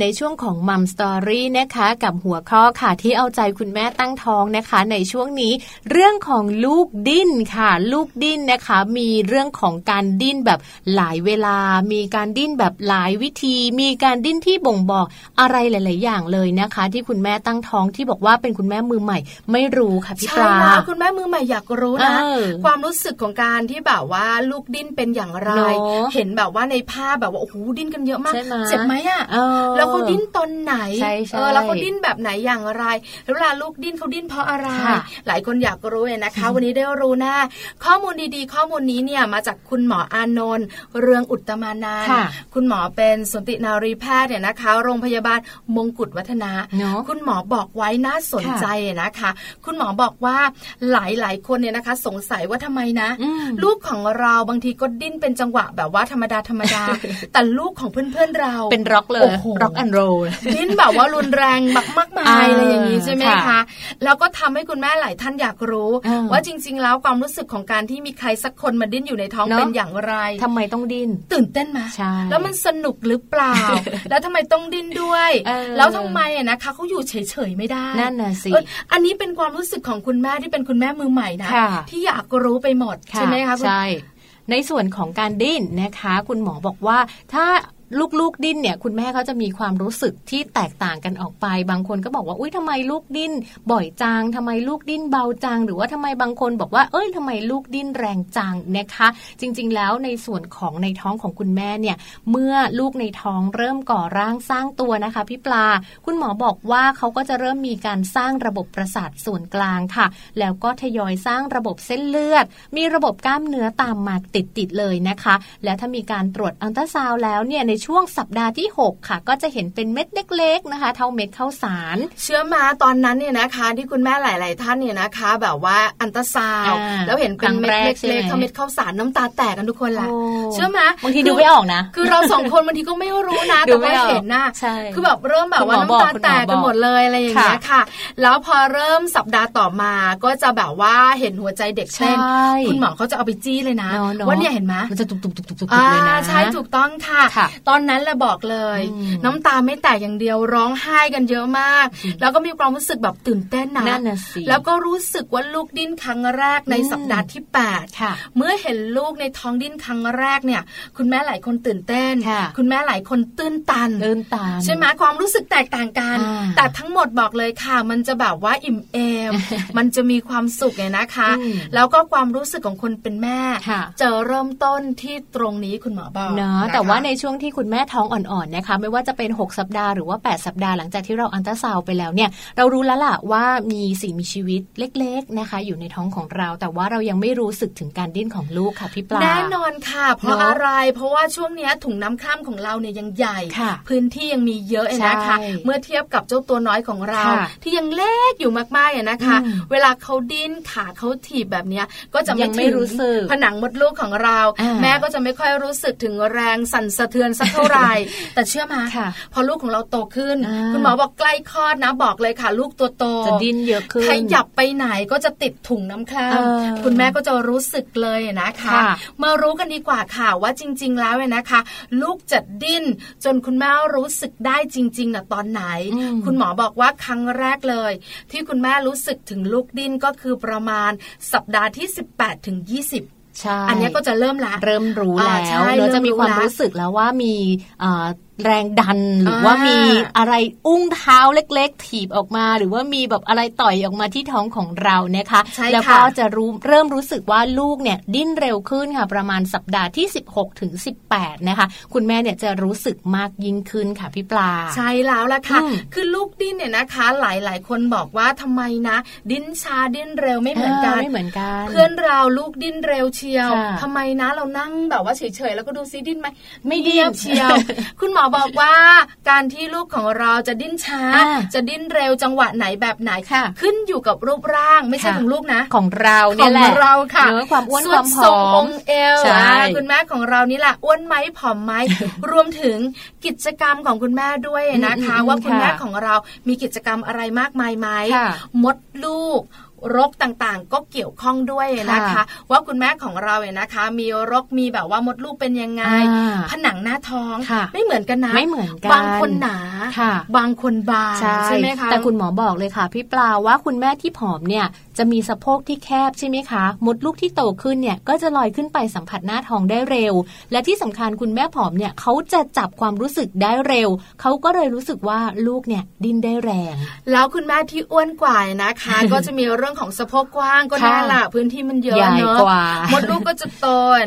ในช่วงของมัมสตอรี่นะคะ กับหัวข้อค่ะที่เอาใจคุณแม่ตั้งท้องนะคะ ในช่วงนี้ รื่องของลูกดิ้นค่ะ ลูกดิ้นนะคะ มีเรื่องของการดิ้นแบบหลายเวลา มีการดิ้นแบบหลายวิธี มีการดิ้นที่บ่งบอกอะไรหลาย ๆ อย่างเลยนะคะ ที่คุณแม่ตั้งท้องที่บอกว่าเป็นคุณแม่มือใหม่ ไม่รู้ค่ะพี่ปใช่ลาแล้วคุณแม่มือใหม่อยากรู้นะเออความรู้สึกของการที่แบบว่าลูกดิ้นเป็นอย่างไรเนอะเห็นแบบว่าในภาพแบบว่าโอ้โหดิ้นกันเยอะมากใช่ไหมเจ็บไหมอะเออแล้วเขาดิ้นตอนไหนใช่ใช่เออแล้วเขาดิ้นแบบไหนอย่างไรแล้วเวลาลูกดิ้นเขาดิ้นเพราะอะไรค่ะหลายคนอยากรู้เนี่ยนะคะ วันนี้ได้รู้แน่ข้อมูลดีๆ ข้อมูลนี้เนี่ยมาจากคุณหมออานนท์เรืองอุตตมานันท์ค่ะคุณหมอเป็นสนตินารีแพทย์เนี่ยนะคะ โรงพยาบาลมงกุฎวัฒนะเนาะคุณหมอบอกไว้น่าสนใจนะคะ คุณหมอบอกว่าหลายๆคนเนี่ยนะคะ สงสัยว่าทำไมนะอืมลูกของเราบางทีก็ดิ้นเป็นจังหวะแบบว่าธรรมดาธรรมดา แต่ลูกของเพื่อนๆเราเป็นร็อกเลโอ้ยโหร็อกแอนด์โรลดิ้นแบบว่ารุนแรงแบบมากมายอะไรอย่างนี้ใช่ไหมค่ะคะแล้วก็ทำให้คุณแม่หลายท่านอยากรู้อ่าว่าจริง ๆ แล้วความรู้สึกของการที่มีใครสักคนมาดิ้นอยู่ในท้องเนอะเป็นอย่างไรทำไมต้องดิ้นตื่นเต้นไหมใช่แล้วมันสนุกหรือเปล่า แล้วทำไมต้องดิ้นด้วยเออแล้วทำไมอะนะคะเขาอยู่เฉยๆไม่ได้นั่นน่ะสิเอออันนี้เป็นความรู้สึกของคุณแม่ที่เป็นคุณแม่มือใหม่นะค่ะที่อยากรู้ไปหมดใช่ไหมคะคุณใช่ในส่วนของการดิ้นนะคะ คุณหมอบอกว่าถ้า ลูกๆดิ้นเนี่ยคุณแม่เขาจะมีความรู้สึกที่แตกต่างกันออกไป บางคนก็บอกว่าอุ้ยทำไมลูกดิ้นบ่อยจังทำไมลูกดิ้นเบาจัง หรือว่าทำไมบางคนบอกว่าเอ้ยทำไมลูกดิ้นแรงจังนะคะ จริงๆ แล้วในส่วนของในท้องของคุณแม่เนี่ยเมื่อลูกในท้องเริ่มก่อร่างสร้างตัวนะคะพี่ปลา คุณหมอบอกว่าเขาก็จะเริ่มมีการสร้างระบบประสาทส่วนกลางค่ะ แล้วก็ทยอยสร้างระบบเส้นเลือด มีระบบกล้ามเนื้อตามมาติดๆเลยนะคะ แล้วถ้ามีการตรวจอัลตราซาวแล้วเนี่ยในช่วงสัปดาห์ที่ 6 ค่ะ ก็จะเห็นเป็นเม็ดเล็กๆนะคะ เท่าเม็ดข้าวสาร เชื่อมาตอนนั้นเนี่ยนะคะ ที่คุณแม่หลาย ๆ ท่านเนี่ยนะคะ แบบว่าอันตราซาวด์อ่าแล้วเห็นเป็นเม็ดครั้งแรกใช่ไหมเล็กๆเท่าเม็ดข้าวสารน้ำตาแตกกันทุกคนละโอ้เชื่อไหมบางทีคือดูไม่ออกนะ คือเราสองคนบางทีก็ไม่รู้นะดูแต่ไม่ว่าออกเห็นนะใช่คือแบบเริ่มแบบว่าคุณหมอน้ำตาบอกแตกกันหมดเลยอะไรอย่างเงี้ยค่ะค่ะ แล้วพอเริ่มสัปดาห์ต่อมาก็จะแบบว่าเห็นหัวใจเด็กเต้นใช่คุณหมอเขาจะเอาไปจี้เลยนะเนอะเนอะว่าเนี่ยเห็นไหมมันจะตุบๆๆๆๆอ่าเลยนะใช่ถูกต้องค่ะค่ะตอนนั้นแหละบอกเลยอืมน้ำตาไม่แตกอย่างเดียวร้องไห้กันเยอะมาก แล้วก็มีความรู้สึกแบบตื่นเต้นนะนั่นน่ะสิแล้วก็รู้สึกว่าลูกดิ้นครั้งแรกในอืมสัปดาห์ที่8ค่ะเมื่อเห็นลูกในท้องดิ้นครั้งแรกเนี่ย คุณแม่หลายคนตื่นเต้นค่ะคุณแม่หลายคนตื้นตันเดินตามใช่ไหมความรู้สึกแตกต่างกันอ่าแต่ทั้งหมดบอกเลยค่ะ มันจะแบบว่าอิ่มเอม มันจะมีความสุขไงนะคะอืมแล้วก็ความรู้สึกของคนเป็นแม่ค่ะจะเริ่มต้นที่ตรงนี้คุณหมอบอกเนาะคแต่ว่าในช่วงที่คุณแม่ท้องอ่อนๆนะคะ ไม่ว่าจะเป็น 6 สัปดาห์หรือว่า 8 สัปดาห์หลังจากที่เราอันตราซาวด์ไปแล้วเนี่ย เรารู้แล้วล่ะว่ามีสิ่งมีชีวิตเล็ก ๆนะคะ อยู่ในท้องของเรา แต่ว่าเรายังไม่รู้สึกถึงการดิ้นของลูกค่ะพี่ปลาแน่นอนค่ะ เพราะเนอะอะไร เพราะว่าช่วงเนี้ยถุงน้ำข้ามของเราเนี่ยยังใหญ่ค่ะพื้นที่ยังมีเยอะนะคะใช่เมื่อเทียบกับเจ้าตัวน้อยของเราค่ะที่ยังเล็กอยู่มากๆเนี่ยนะคะอืมเวลาเขาดิ้นขาเขาถีบแบบเนี้ยก็จะยังไม่ถึงรู้สึกผนังมดลูกของเราอ่าแม่ก็จะไม่ค่อยรู้สึกถึงแรงสั่นสะเทือนสักเท่าไหร่แต่เชื่อมาค่ะพอลูกของเราโตขึ้นอ่าคุณหมอบอกใกล้คลอดนะบอกเลยค่ะ ลูกตัวโตจะดิ้นเยอะขึ้นขยับไปไหนก็จะติดถุงน้ำคร่เออำคุณแม่ก็จะรู้สึกเลยนะคะค่ะมารู้กันดีกว่าค่ะว่าจริง ๆ แล้วเนี่ยนะคะ ลูกจะดิ้นจนคุณแม่รู้สึกได้จริงๆนะตอนไหนอืมคุณหมอบอกว่าครั้งแรกเลย ที่คุณแม่รู้สึกถึงลูกดิ้นก็คือประมาณสัปดาห์ที่ 18ถึง20ใช่ อันเนี้ยก็จะเริ่มละเริ่มรู้อ่าแล้วใช่เราจะมีความเริ่มรู้ละรู้สึกแล้วว่ามีเอ่อ แรงดันหรืออาว่ามีอะไรอุ้งเท้าเล็ก ๆ ถีบออกมา หรือว่ามีแบบอะไรต่อยออกมาที่ท้องของเรานะคะใช่แล้วค่ะก็จะรู้เริ่มรู้สึกว่าลูกเนี่ยดิ้นเร็วขึ้นค่ะ ประมาณสัปดาห์ที่ 16ถึง18 นะคะ คุณแม่เนี่ยจะรู้สึกมากยิ่งขึ้นค่ะพี่ปลา ใช่แล้วล่ะค่ะอืมคือลูกดิ้นเนี่ยนะคะ หลายๆ คนบอกว่าทำไมนะ ดิ้นช้าดิ้นเร็วไม่เหมือนกันไม่เหมือนกัน เพื่อนเราลูกดิ้นเร็วเชียวค่ะทำไมนะเรานั่งแบบว่าเฉยๆแล้วก็ดูซิดิ้นไหมไม่ดิ้นเงียบเชียว คุณหมอบอกว่าการที่ลูกของเราจะดิ้นช้าอ่าจะดิ้นเร็วจังหวะไหนแบบไหนค่ะขึ้นอยู่กับรูปร่างไม่ใช่ค่ะของลูกนะ ของเราขเนี่อยงแหละเราค่ะเนื้อความอ้วนส่ความผทรองอมงค์เอวใช่อ่าคุณแม่ของเรานี่แหละอ้วนไหมผอมไหมรวมถึงกิจกรรมของคุณแม่ด้วยนะคะอืมอืมว่าคุณแม่ค่ะของเรามีกิจกรรมอะไรมากมายไหมค่ะมดลูก โรคต่างๆ ก็เกี่ยวข้องด้วยนะคะค่ะว่าคุณแม่ของเราเนี่ยนะคะ มีโรคมีแบบว่ามดลูกเป็นยังไงอ่าผนังหน้าท้องค่ะไม่เหมือนกันนะไม่เหมือนกันบางคนหนาค่ะบางคนบางใช่ไหมคะแต่คุณหมอบอกเลยค่ะพี่ปลาว่าคุณแม่ที่ผอมเนี่ย จะมีสะโพกที่แคบใช่ไหมคะ มดลูกที่โตขึ้นเนี่ยก็จะลอยขึ้นไปสัมผัสหน้าท้องได้เร็ว และที่สำคัญคุณแม่ผอมเนี่ยเขาจะจับความรู้สึกได้เร็ว เขาก็เลยรู้สึกว่าลูกเนี่ยดิ้นได้แรง แล้วคุณแม่ที่อ้วนกว่านะคะ ก็จะมีเรื่องของสะโพกกว้างก็ค่ะแน่ละพื้นที่มันเยอะใหญ่เนอะกว่ามดลูกก็จะโต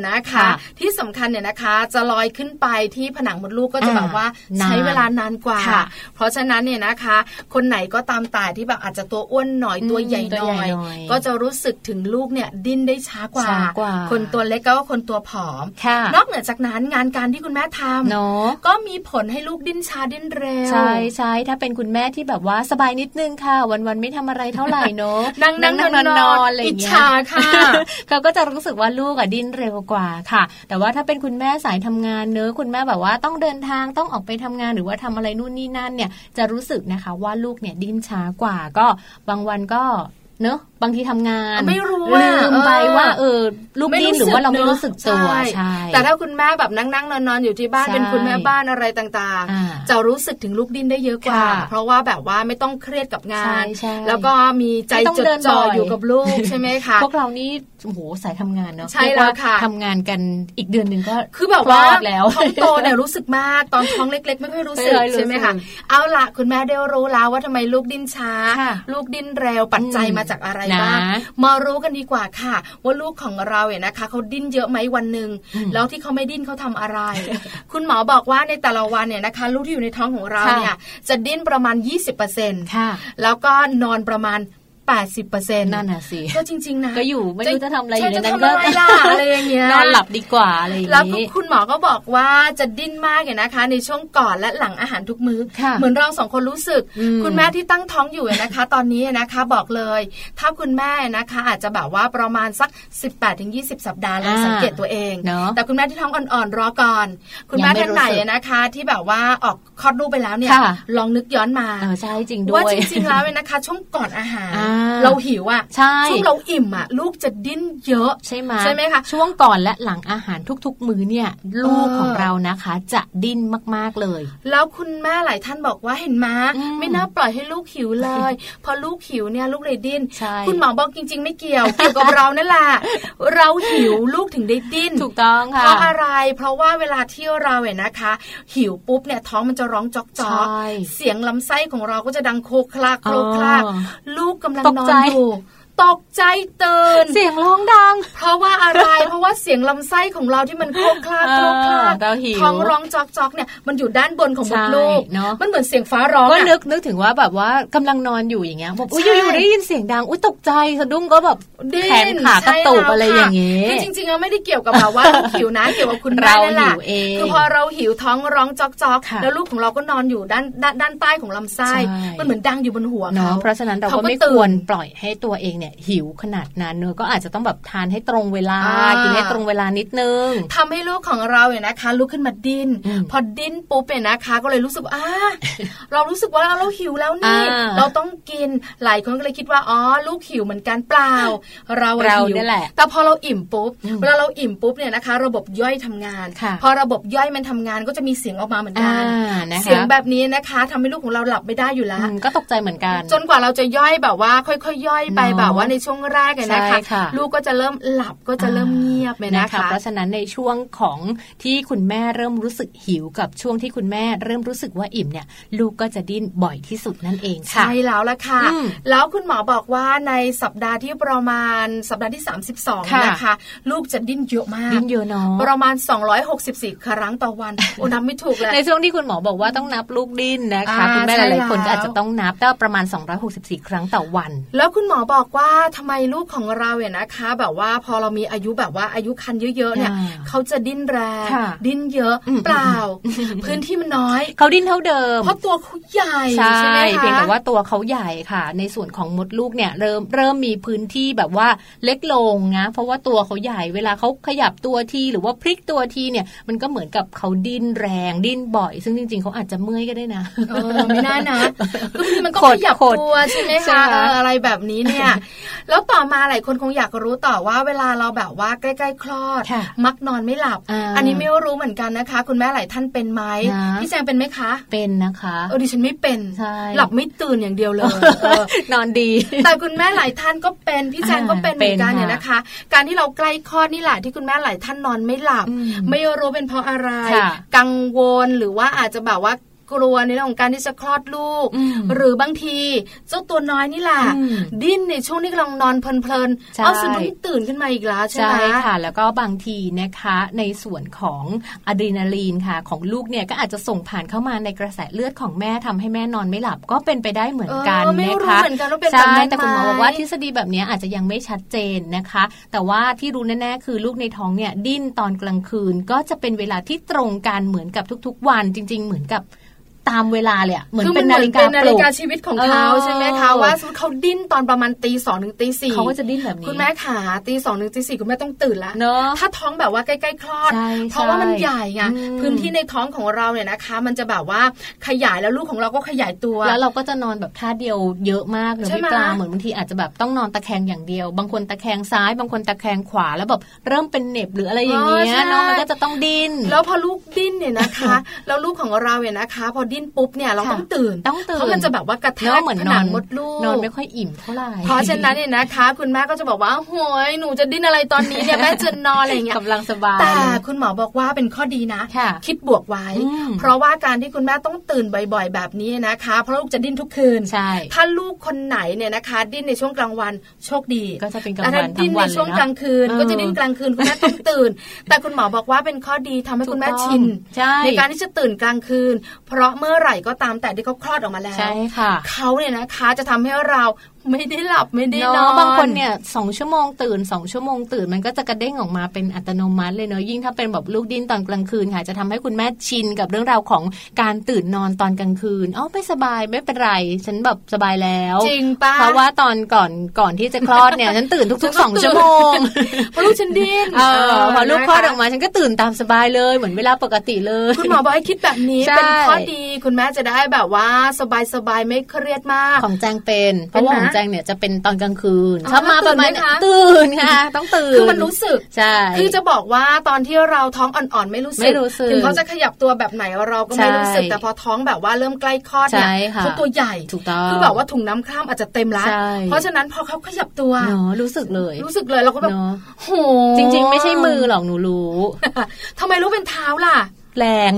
นะคะค่ะที่สำคัญเนี่ยนะคะ จะลอยขึ้นไปที่ผนังมดลูกก็จะอ่าแบบว่านาใช้นเวลานานกว่าค่ะเพราะฉะนั้นเนี่ยนะคะ คนไหนก็ตามแต่ที่แบบอาจจะตัวอ้วนหน่อยอืมตัวใหญ่ตัวหใหญ่น่อยหน่อยก็จะรู้สึกถึงลูกเนี่ยดิ้นได้ช้ากว่าช้ากว่าคนตัวเล็กก็คนตัวผอมค่ะนอกเหนือจากนั้นงานการที่คุณแม่ทำเนาะก็มีผลให้ลูกดิ้นช้าดิ้นเร็ว ใช่ใช่ถ้าเป็นคุณแม่ที่แบบว่าสบายนิดนึงค่ะ วันๆไม่ทำอะไรเท่าไหร่เนอะนั่งนั่งนอนนนออนนอะไรออิย่าจงเงี้ยฉาค่ะเขาก็จะรู้สึกว่าลูกอะดิ้นเร็วกว่าค่ะ แต่ว่าถ้าเป็นคุณแม่สายทำงานเนอะคุณแม่แบบว่าต้องเดินทางต้องออกไปทำงานหรือว่าทำอะไรนู่นนี่นั่นเนี่ยจะรู้สึกนะคะว่าลูกเนี่ยดิ้นช้ากว่าก็บางวันก็เนอะ บางทีทำงานไม่รู้ลือะมไปเออว่าเออลูกดิ้นหรือว่าเราไม่รู้สึกตัวใช่ใช่แต่ถ้าคุณแม่แบบนั่งนั่งนอนนอนอยู่ที่บ้านใช่เป็นคุณแม่บ้านอะไรต่างอ่าๆจะรู้สึกถึงลูกดิ้นได้เยอะกว่าค่ะเพราะว่าแบบว่าไม่ต้องเครียดกับงาใช่นใช่แล้วก็มีใจไม่ต้องจดเดินจ่อบ่อยอยู่กับลูกใช่ไหมคะพวกเรานี่โอ้โหสายทำงานเนาะใช่เรียกแล้วค่ะทำงานกันอีกเดือนหนึ่งก็คือแบบว่าคลอดแล้วท้องโตเนี่ยรู้สึกมากตอนท้องเล็ก ๆ ไม่ค่อยรู้สึกไม่ค่อยรู้สึกใช่ไหมคะเอาละคุณแม่ได้รู้แล้วว่าทำไมลูกดิ้นช้าค่ะลูกดิ้นเร็วปัจจัยอืมมาจากอะไรนะบ้างมารู้กันดีกว่าค่ะ ว่าลูกของเราเนี่ยนะคะเขาดิ้นเยอะไหมวันหนึ่งอืมแล้วที่เขาไม่ดิ้นเขาทำอะไร คุณหมอบอกว่าในแต่ละวันเนี่ยนะคะ ลูกที่อยู่ในท้องของเราค่ะเนี่ยจะดิ้นประมาณ 20%ค่ะแล้วก็นอนประมาณ 80%นั่นน่ะสิก็จริงๆนะก็อยู่ไม่รู้จะทำอะไรอยู่ในใช่นั้นจะก็ทำอะไรล่ะอะไรอย่างเงี้ยนอนหลับดีกว่าอะไรอย่างแล้วก็นี้คุณหมอก็บอกว่าจะดิ้นมากเนี่ยนะคะ ในช่วงก่อนและหลังอาหารทุกมื้อค่ะเหมือนเราสองคนรู้สึกอืมคุณแม่ที่ตั้งท้องอยู่เนี่ยนะคะ ตอนนี้นะคะบอกเลย ถ้าคุณแม่นะคะ อาจจะแบบว่าประมาณสัก 18-20 สัปดาห์ลองอ่าสังเกตตัวเองเนอะแต่คุณแม่ที่ท้องอ่อนๆรอก่อน คุณยังแม่ไม่ท่านไหนรู้สึกนะคะ ที่แบบว่าออกคลอดลูกไปแล้วเนี่ยค่ะลองนึกย้อนมาเออใช่จริงด้วว่ายจริงๆแล้วเนี่ยนะคะ ช่วงก่อนอาหารอ่าเราหิวอะใช่ช่วงเราอิ่มอะ ลูกจะดิ้นเยอะใช่ไหมใช่ไหมคะ ช่วงก่อนและหลังอาหารทุกๆ มื้อเนี่ย ลูกเออของเรานะคะ จะดิ้นมากๆเลย แล้วคุณแม่หลายท่านบอกว่าเห็นมาอืมไม่น่าปล่อยให้ลูกหิวเลย พอลูกหิวเนี่ยลูกเลยดิ้นใช่คุณหมอบอกจริง ๆ ไม่เกี่ยวเกี่ยวกับเรานั่นแหละเราหิวลูกถึงได้ดิ้นถูกต้องเพค่ะราะอะไร เพราะว่าเวลาที่เราเนี่ยนะคะ หิวปุ๊บเนี่ยท้องมันจะร้องจอกจอกใช่เสียงลำไส้ของเราก็จะดังโครกคลากโครกคลากอ๋อลูกกำลังตกนอใจนอยู่ ตกใจตื่นเสียงร้องดัง เพราะว่าอะไร เพราะว่าเสียงลำไส้ของเราที่มันโครกคลากโครกคลากเออเราหิวท้องร้องจอกจอกเนี่ยมันอยู่ด้านบนของมดใช่ลูกเนอะมันเหมือนเสียงฟ้าร้องก็อะนึกนึกถึงว่าแบบว่ากำลังนอนอยู่อย่างเงี้ยบอกอุ้ยใช่อยู่ๆได้ยินเสียงดังอุ้ยตกใจสะดุ้งก็แบบดิ้นแขนขากระตุกอะไรอย่างนี้งี้คือจริงๆแล้วไม่ได้เกี่ยวกับแบบว่าลูกหิวนะเกี่ยวกับคุณแม่เรานั่นแหละหิวเองคือพอเราหิวท้องร้องจอกจอกค่ะแล้วลูกของเราก็นอนอยู่ด้านด้านด้านใต้ของลำไส้ใช่มันเหมือนดังอยู่บนหัวเนาะเขาเพราะฉะนั้นเราเขาก็ก็ไม่ตื่นควรปล่อยให้ตัวเองเนี่ยหิวขนาดนั้นเนอะก็อาจจะต้องแบบทานให้ตรงเวลาอ่ากิกินให้ตรงเวลานิดนึงทำให้ลูกของเราเนี่ยนะคะลุกขึ้นมาดิ้นอืมพอดิ้นปุ๊บเนี่ยนะคะ ก็เลยรู้สึกว่าอ่าเรารู้สึกว่าเราหิวแล้วนี่อ่าเราต้องกินหลายคนก็เลยคิดว่าอ๋อลูกหิวเหมือนกันเปล่า เราอะเราหิวเนี่ยแหละแต่พอเราอิ่มปุ๊บอืมเวลาเราอิ่มปุ๊บเนี่ยนะคะ ระบบย่อยทำงานค่ะพอระบบย่อยมันทำงานก็จะมีเสียงออกมาเหมือนอ่ากันนะคะเสียงแบบนี้นะคะทำให้ลูกของเราหลับไม่ได้อยู่แล้อืวมก็ตกใจเหมือนกัน จนกว่าเราจะย่อยแบบว่า ค่อยๆย่อยไปเนอะแบบว่าในช่วงแรกเนี่ยนะคะใช่ค่ะลูกก็จะเริ่มหลับก็จะเริ่มเงียบเลยนะคะ เพราะฉะนั้นในช่วงของที่คุณแม่เริ่มรู้สึกหิวกับช่วงที่คุณแม่เริ่มรู้สึกว่าอิ่มเนี่ย ลูกก็จะดิ้นบ่อยที่สุดนั่นเองค่ะใช่แล้วละค่ะอืมแล้วคุณหมอบอกว่าในสัปดาห์ที่ประมาณสัปดาห์ที่ค่ะ32 นะคะ ลูกจะดิ้นเยอะมากดิ้นเยอะเนาะประมาณ 264 ครั้งต่อวันโอ้นับไม่ถูกเลยในช่วงที่คุณหมอบอกว่าต้องนับลูกดิ้นนะคะอ่าคุณแม่หใช่ลายๆคนแล้วก็อาจจะต้องนับก็ประมาณ 264 ครั้งต่อวัน แล้วคุณหมอบอกว่าทำไมลูกของเราเนี่ยนะคะ แบบว่าพอเรามีอายุแบบว่าอายุคันเยอะๆเนี่ยอ่าเขาจะดิ้นแรงค่ะดิ้นเยอะอืมเปล่า พื้นที่มันน้อยเขาดิ้นเท่าเดิม เพราะตัวเขาใหญ่ใช่ใช่ไหมคะเพียงแต่ว่าตัวเขาใหญ่ค่ะ ในส่วนของมดลูกเนี่ยเริ่มเริ่มมีพื้นที่แบบว่าเล็กลงนะเพราะว่าตัวเขาใหญ่เวลาเขาขยับตัวทีหรือว่าพลิกตัวทีเนี่ย มันก็เหมือนกับเขาดิ้นแรงดิ้นบ่อย ซึ่งจริง ๆเขาอาจจะเมื่อยก็ได้นะเออไม่น่านะคือบางทีมันก็ขขดยับขดตัวใช่ไหมใช่คะไหมเอออะไรแบบนี้เนี่ยแล้วต่อมาหลายคนคงอยากรู้ต่อว่าเวลาเราแบบว่าใกล้ๆคลอดค่ะมักนอนไม่หลับอ่าอันนี้ไม่รู้เหมือนกันนะคะ คุณแม่หลายท่านเป็นไหมนะพี่แจงเป็นไหมคะ เป็นนะคะเออดิฉันไม่เป็นใช่หลับไม่ตื่นอย่างเดียวเลยเออนอนดี แต่คุณแม่หลายท่านก็เป็นพี่แจงก็เป็นเหมือนกันเป็นค่ะเนี่ยนะคะ การที่เราใกล้คลอดนี่แหละที่คุณแม่หลายท่านนอนไม่หลับอืมไม่รู้เป็นเพราะอะไรค่ะกังวลหรือว่าอาจจะแบบว่า กลัวในเรื่องของการที่จะคลอดลูกอืมหรือบางทีเจ้าตัวน้อยนี่แหละอืมดิ้นในช่วงที่กำลังนอนเพลินใช่ๆเอาสะดุ้งตื่นขึ้นมาอีกแล้วใช่ไหมค่ะ แล้วก็บางทีนะคะในส่วนของอะดรีนาลีนค่ะ ของลูกเนี่ยก็อาจจะส่งผ่านเข้ามาในกระแสเลือดของแม่ทำให้แม่นอนไม่หลับก็เป็นไปได้เหมือนกันเออไม่นะรู้คะเหมือนกันว่าเป็นแบบใช่นั้นแต่คุณหมอไหมบอกว่าทฤษฎีแบบนี้อาจจะยังไม่ชัดเจนนะคะ แต่ว่าที่รู้แน่ๆคือลูกในท้องเนี่ยดิ้นตอนกลางคืนก็จะเป็นเวลาที่ตรงกันเหมือนกับทุกๆ วันจริง ๆ เหมือนกับ ตามเวลาเลยอะเหมือนคือเป็นนาฬิกาเป็นนาปฬิลุกกาชีวิตของเขาเออใช่ไหมคะว่าสมมติเขาดิ้นตอนประมาณตีสองถึงตีสี่เขาก็จะดิ้นแบบนี้คุณแม่ขาตีสองถึงตีสี่คุณแม่ต้องตื่นละเนอะถ้าท้องแบบว่าใกล้ๆคลอดใช่เพราะว่ามันใช่ใหญ่ไงอืมพื้นที่ในท้องของเราเนี่ยนะคะ มันจะแบบว่าขยายแล้วลูกของเราก็ขยายตัว แล้วเราก็จะนอนแบบท่าเดียวเยอะมากเลยใช่พี่ไหมปลาเหมือนบางทีอาจจะแบบต้องนอนตะแคงอย่างเดียว บางคนตะแคงซ้าย บางคนตะแคงขวาแล้วแบบเริ่มเป็นเหน็บหรืออะไรอย่างเงี้ยเนาะมันก็จะต้องดิ้นแล้วพอลูกดิ้นเนี่ยนะคะ แล้วลูกของเราเนี่ยนะคะ พอดิ้นปุ๊บเนี่ยเราค่ะต้องตื่นต้องตื่นเพราะมันจะแบบว่ากระแทเนาะกเหมือนผนนัองนมดลูกนอนไม่ค่อยอิ่มเท่าไหร่เพราะฉะนั้นเนี่ยนะคะ คุณแม่ก็จะบอกว่าโหยหนูจะดิ้นอะไรตอนนี้เนี่ยแม่จะนอนอะไรอย่างเงี้ยกำลังสบายแต่คุณหมอบอกว่าเป็นข้อดีนะค่ะคิดบวกไว้อืมเพราะว่าการที่คุณแม่ต้องตื่นบ่อย ๆ แบบนี้นะคะ เพราะลูกจะดิ้นทุกคืนใช่ถ้าลูกคนไหนเนี่ยนะคะ ดิ้นในช่วงกลางวันโชคดีก็จะเป็นกลางแต่วัถ้านทั้ดิ้นงในวันเลช่วยงเนาะกลางคืนเออก็จะดิ้นกลางคืนคุณแม่ต้องตื่น แต่คุณหมอบอกว่าเป็นข้อดีทำให้คุณแม่ชินใช่ในการที่จะตื่นกลางคืน เพราะเมื่อไหร่ก็ตามแต่ที่เขาคลอดออกมาแล้วใช่ค่ะเขาเนี่ยนะคะจะทำให้เรา ไม่ได้หลับไม่ได้นเนาะอนบางคนเนี่ยสองชั่วโมงตื่นสองชั่วโมงตื่นมันก็จะกระเด้งออกมาเป็นอัตโนมัติเลยเนาะยิ่งถ้าเป็นแบบลูกดิ้นตอนกลางคืนค่ะ จะทำให้คุณแม่ชินกับเรื่องราวของการตื่นนอนตอนกลางคืนอ๋อไม่สบายไม่เป็นไร ฉันแบบสบายแล้วจริงปะเพราะว่าตอนก่อนก่อนที่จะคลอดเนี่ยฉันตื่นทุกๆสองชั่วโมงเพราะลูกฉันดิ้นเออพอลูกคลอดออกนะคะมาฉันก็ตื่นตามสบายเลยเหมือนเวลาปกติเลยคุณหมอบอกให้คิดแบบนี้ใช่เป็นข้อดีคุณแม่จะได้แบบว่าสบายๆไม่เครียดมากของแจงเป็นเพราะว่าเป็นไหมของแจงเนี่ยจะเป็นตอนกลางคืนอ๋อชอบมาประมาณตื่นไหมคะตื่นค่ะ ต้องตื่นคือมันรู้สึกใช่คือจะบอกว่าตอนที่เราท้องอ่อนๆไม่รู้สึกไม่รู้สึกถึงเขาจะขยับตัวแบบไหนเราก็ไม่รู้สึกใช่แต่พอท้องแบบว่าเริ่มใกล้คลอดเนี่ยใช่ค่ะเขาตัวใหญ่ถูกต้องคือแบบว่าถุงน้ำคร่ำอาจจะเต็มละใช่เพราะฉะนั้นพอเขาขยับตัวเนาะรู้สึกเลย รู้สึกเลยเราก็แบบเนาะโหจริง ๆ ไม่ใช่มือหรอกหนูรู้ทำไมรู้เป็นเท้าล่ะ แรง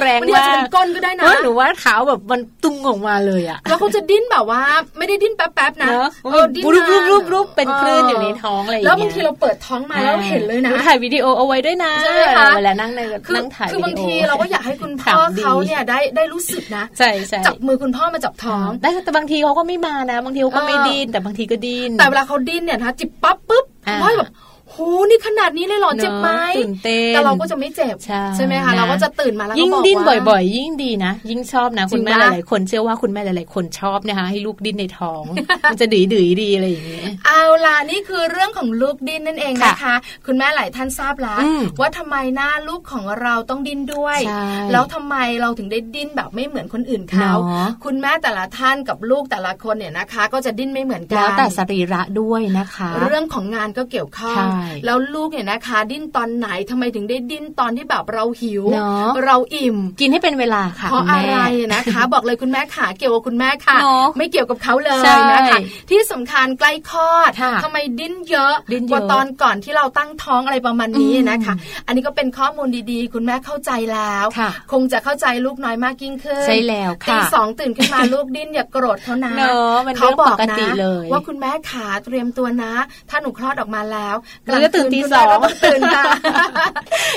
แรงมันอาจมาจะเป็กนก้นก็ได้นะเออหนูว่าเท้าแบบมันตุ้งออกมาเลยอะแล้วเขาจะดิ้นแบบว่า ไม่ได้ดิ้นแป๊บๆนะเนอะเออดิ้นรูปรูปนานรูปรูปเป็นคลื่นอยู่ในท้องอะไรอย่างแล้เงี้วยบางทีเราเปิดท้องมาแล้วเราเห็นเลยนะหถ่ายวิดีโอเอาไว้ด้วยนะใช่ไหมคะเวลานั่งในคือนั่งถ่ายคือบางวิดีโอทีเราก็อยากให้คุณพ่อขำดีเขาเนี่ยได้ได้รู้สึกนะใช่ใช่จับมือคุณพ่อมาจับท้องได้แต่บางทีเขาก็ไม่มานะ บางทีเขาก็ไม่เออดิ้นแต่บางทีก็ดิ้นแต่เวลาเขาดิ้นเนี่ยนะจิบปั๊บปุ๊บอ่าพ่อแบบ โหนี่ขนาดนี้เลยเหรอเจ็บไหมเนอะตื่นเต้นแต่เราก็จะไม่เจ็บใช่ไหมคะนะเราก็จะตื่นมาแล้วก็ยิ่งบอกดิ้นว่าบ่อย ๆ ยิ่งดีนะ ยิ่งชอบนะจริงคุณแม่หปะลายๆคนเชื่อว่าคุณแม่หลายๆคนชอบนะคะให้ลูกดิ้นในท้องมันจะดื้อๆดีอะไรอย่างเงี้ยเอาล่ะนี่คือเรื่องของลูกดิ้นนั่นเองนะคะ คุณแม่หลายท่านทราบแล้วอืมว่าทำไมหน้าลูกของเราต้องดิ้นด้วยใช่แล้วทำไมเราถึงได้ดิ้นแบบไม่เหมือนคนอื่นเขาเนาะคุณแม่แต่ละท่านกับลูกแต่ละคนเนี่ยนะคะ ก็จะดิ้นไม่เหมือนกันแล้วแต่สรีระด้วยนะคะ เรื่องของงานก็เกี่ยวข้องใช่แล้วลูกเนี่ยนะคะ ดิ้นตอนไหนทำไมถึงได้ดิ้นตอนที่แบบเราหิวเนอะเราอิ่ม กินให้เป็นเวลาค่ะเพราะคุณอะแม่ไรนะคะ บอกเลยคุณแม่ขาเกี่ยวกับคุณแม่ค่ะเนอะไม่เกี่ยวกับเขาเลยใช่นะคะที่สำคัญใกล้คลอดค่ะทำไมดิ้นเยอะดิ้นเยอะกว่าตอนก่อนที่เราตั้งท้องอะไรประมาณนี้อืมนะคะ อันนี้ก็เป็นข้อมูลดีๆ คุณแม่เข้าใจแล้วค่ะคงจะเข้าใจลูกน้อยมากยิ่งขึ้นใช่แล้วค่ะตีสองตื่นขึ้นมาลูกดิ้นอย่าโกรธเขานะเนอะมันเขาบอกเรื่องปกตินะเลยว่าคุณแม่ขาเตรียมตัวนะ ถ้าหนูคลอดออกมาแล้วหนูจะตื่นตีคุณสแม่องก็ต้องตื่นค่ะ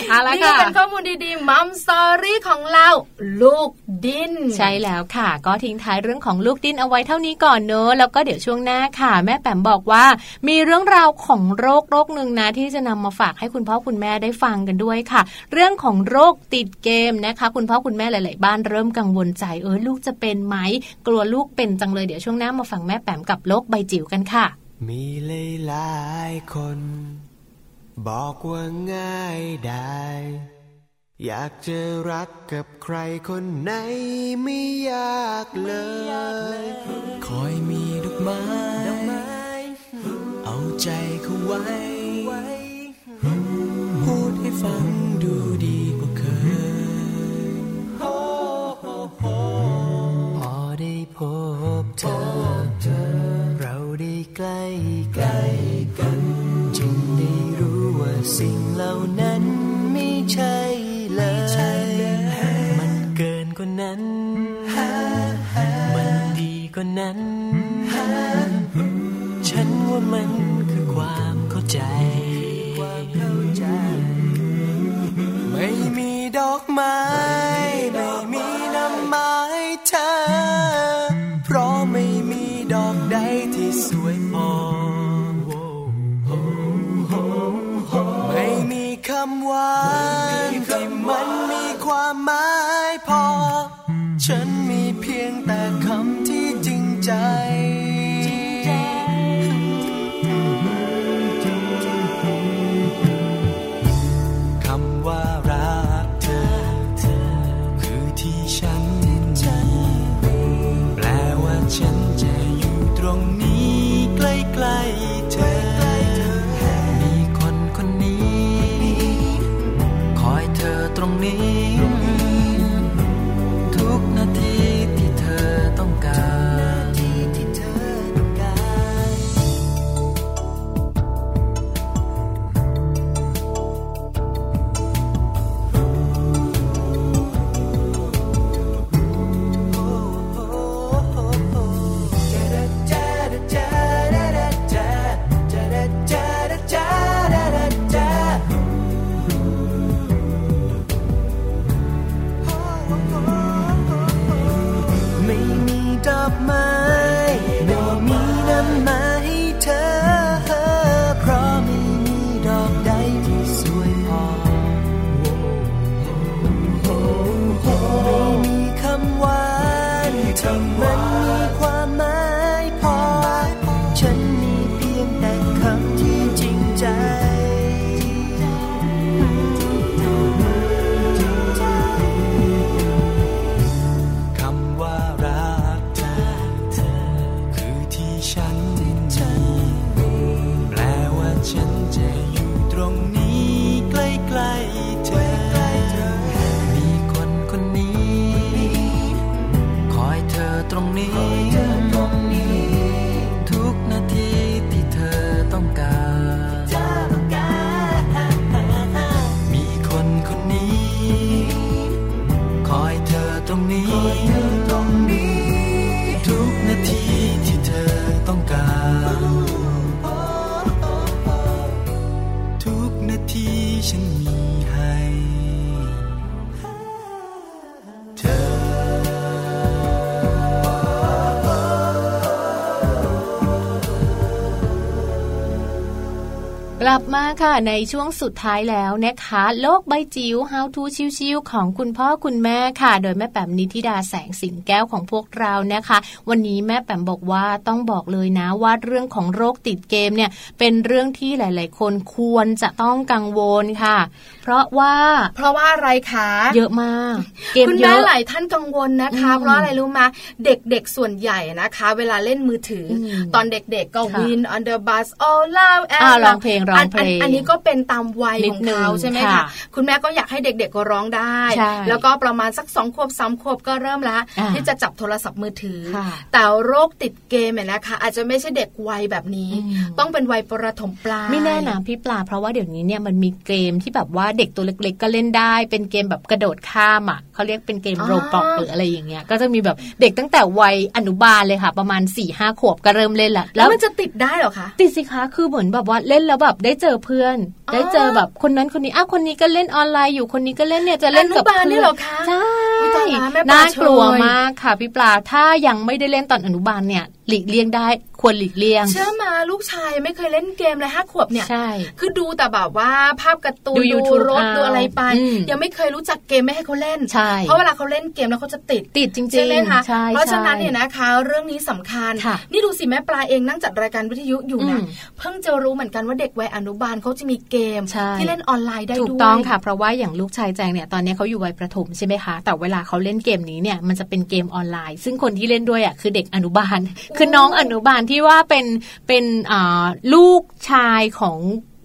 เอาละนี่ก็ค่ะเป็นข้อมูลดีๆมัมสตอรี่ของเราลูกดิ้น ใช่แล้วค่ะ ก็ทิ้งท้ายเรื่องของลูกดิ้นเอาไว้เท่านี้ก่อนเนอะแล้วก็เดี๋ยวช่วงหน้าค่ะ แม่แปมบอกว่า มีเรื่องราวของโรคโรคหนึ่งนะที่จะนำมาฝากให้คุณพ่อคุณแม่ได้ฟังกันด้วยค่ะ เรื่องของโรคติดเกมนะคะ คุณพ่อคุณแม่หลาย ๆ บ้านเริ่มกังวลใจเออลูกจะเป็นไหมกลัวลูกเป็นจังเลยเดี๋ยวช่วงหน้ามาฟังแม่แปมกับโรคใบจิ๋วกันค่ะ มีหลายๆคน บอกว่าง่ายได้ อยากจะรักกับใครคนไหนไม่ยากเลย คอยมีดอกไม้ เอาใจเขาไว้ พูดให้ฟังดูดีกว่าเคยพอได้พบเธอ เราได้ใกล้ใกล้กันจึงได้รู้ว่า สิ่งเหล่านั้นไม่ใช่เลย มันเกินกว่านั้น มันดีกว่านั้น ฉันว่ามันคือความเข้าใจ ไม่มีดอกไม้ไม่ หมายพอ ฉันมีเพียงแต่คำที่จริงใจ นี้ คอยเธอตรงนี้ ลับมาค่ะในช่วงสุดท้ายแล้วนะคะ โลกใบจิ๋ว How to ชิวๆของคุณพ่อคุณแม่ค่ะ โดยแม่แปมนิธิดาแสงสิงแก้วของพวกเรานะคะ วันนี้แม่แปมบอกว่าต้องบอกเลยนะว่าเรื่องของโรคติดเกมเนี่ยเป็นเรื่องที่หลาย ๆ คนควรจะต้องกังวลค่ะ เพราะว่า เพราะว่าอะไรคะเยอะมาก เกมคุณเยแม่อะหลายท่านกังวลนะคะอืมเพราะอะไรรู้มาเด็กๆส่วนใหญ่นะคะ เวลาเล่นมือถืออมตอนเด็กๆก็ค่ะวิน on the bus all loud อ่าร้องเพลงร้องเพลงอันนี้ก็เป็นตามวัยนิขดองเขานึงใช่ไหมค่ะคะคุณแม่ก็อยากให้เด็กๆก็ร้องได้ใช่แล้วก็ประมาณสักสองขวบสามขวบก็เริ่มแล้วอ่าที่จะจับโทรศัพท์มือถือค่ะแต่โรคติดเกมเนี่ยนะคะอาจจะไม่ใช่เด็กวัยแบบนี้อืมต้องเป็นวัยประถมปลายไม่แน่นะพี่ปลาเพราะว่าเดี๋ยวนี้เนี่ยมันมีเกมที่แบบว่าเด็กตัวเล็กๆ ก็เล่นได้ เป็นเกมแบบกระโดดข้ามอะเขาเรียกเป็นเกมอ๋อโรบอกหรืออะไรอย่างเงี้ยก็จะมีแบบเด็กตั้งแต่วัยอนุบาลเลยค่ะ ประมาณ4ี่ห้าขวบก็เริ่มเล่นละแล้วมันจะติดได้เหรอคะติดสิคะคือเหมือนแบบว่าเล่นแล้วแบบได้เจอเพื่อนอ๋อได้เจอแบบคนนั้นคนนี้อ้าวคนนี้ก็เล่นออนไลน์อยู่คนนี้ก็เล่นเนี่ยจะเล่นกับอนุบาลเพื่นี่อนเหรอคะใช่อุ๊ยตายละแม่ปลาน่ากลัวเชยมากค่ะพี่ปลาถ้ายังไม่ได้เล่นตอนอนุบาลเนี่ย หลีกเลี่ยงได้ควรหลีกเลี่ยง เชื่อมาลูกชายไม่เคยเล่นเกมเลยห้าขวบเนี่ย ใช่ คือดูแต่แบบว่าภาพการ์ตูน ดู YouTube รถเอาดูอะไรไปอืมยังไม่เคยรู้จักเกมไม่ให้เขาเล่นใช่เพราะเวลาเขาเล่นเกมแล้วเขาจะติด ติดจริงๆใช่ไหมคะใช่เพราะฉะนั้นใช่เนี่ยนะคะ เรื่องนี้สำคัญค่ะนี่ดูสิแม่ปลาเองนั่งจัดรายการวิทยุอยู่นะอืมเพิ่งจะรู้เหมือนกันว่าเด็กวัยอนุบาลเขาจะมีเกมใช่ที่เล่นออนไลน์ได้ถูด้กวยต้องค่ะ เพราะว่าอย่างลูกชายแจงเนี่ยตอนนี้เขาอยู่วัยประถมใช่ไหมคะ แต่เวลาเขาเล่นเกมนี้เนี่ยมันจะเป็นเกมออนไลน์ ซึ่งคนที่เล่นด้วยอะคือเด็กอนุบาล คือน้องอนุบาลที่ว่าเป็นเป็นลูกชายของ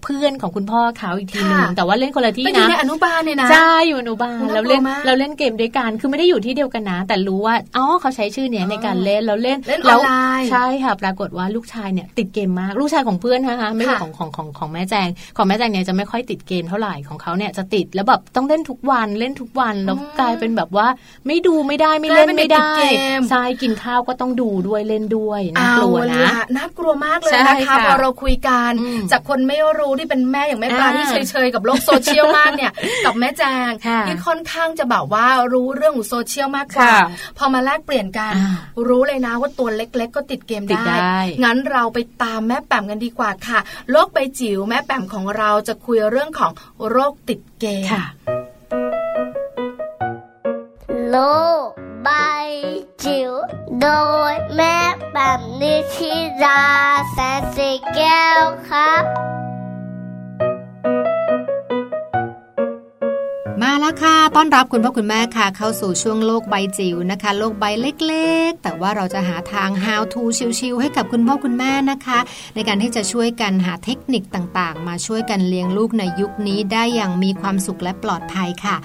เพื่อนของคุณพ่อเขาอีกทีหนึ่งค่ะแต่ว่าเล่นคนละที่เป็นอยู่นะในอนุบาลเนี่ยนะใช่อยู่อนุบาลน่ากลัวแล้วเล่นมากเราเล่นเกมด้วยกันคือไม่ได้อยู่ที่เดียวกันนะ แต่รู้ว่าอ๋อเขาใช้ชื่อเนี้ยในการเล่นแล้วเล่นเล่นอแล้อวนไลน์ใช่ค่ะปรากฏว่าลูกชายเนี่ยติดเกมมากลูกชายของเพื่อนนะคะไม่ใช่ค่ะของของของของแม่แจงของแม่แจงเนี่ยจะไม่ค่อยติดเกมเท่าไหร่ของเขาเนี่ยจะติดแล้วแบบต้องเล่นทุกวันเล่นทุกวันแล้วกลายเป็นแบบว่าไม่ดูไม่ได้ไม่เล่นไม่ได้กลายเป็นเด็กติดเกมใช่กินข้าวก็ต้องดูด้วยเล่นด้วยน่าเอากลัวนะล่น่ากลัวมากเลยใช่นะคะค่ะพอเราคุยกันอืมจากคนไม่รู้ที่เป็นแม่อย่างแม่ปลาอ่าที่เฉยๆกับโลกโซเชียลมากเนี่ยกับแม่แจงค่ะที่ค่อนข้างจะแบบว่ารู้เรื่องของโซเชียลมากกว่าค่ะพอมาแลกเปลี่ยนกันอ่ารู้เลยนะว่าตัวเล็ก ๆ ก็ติดเกมติดได้ งั้นเราไปตามแม่แปมกันดีกว่าค่ะ โลกใบจิ๋วแม่แปมของเราจะคุยเรื่องของโรคติดเกมค่ะโลกใบจิ๋วโดยแม่แบบนิชิราแสนสีแก้วครับ มาแล้วค่ะ ต้อนรับคุณพ่อคุณแม่ค่ะ เข้าสู่ช่วงโลกใบจิ๋วนะคะ โลกใบเล็กๆ แต่ว่าเราจะหาทาง how to ชิวๆให้กับคุณพ่อคุณแม่นะคะ ในการที่จะช่วยกันหาเทคนิคต่างๆ มาช่วยกันเลี้ยงลูกในยุคนี้ได้อย่างมีความสุขและปลอดภัยค่ะ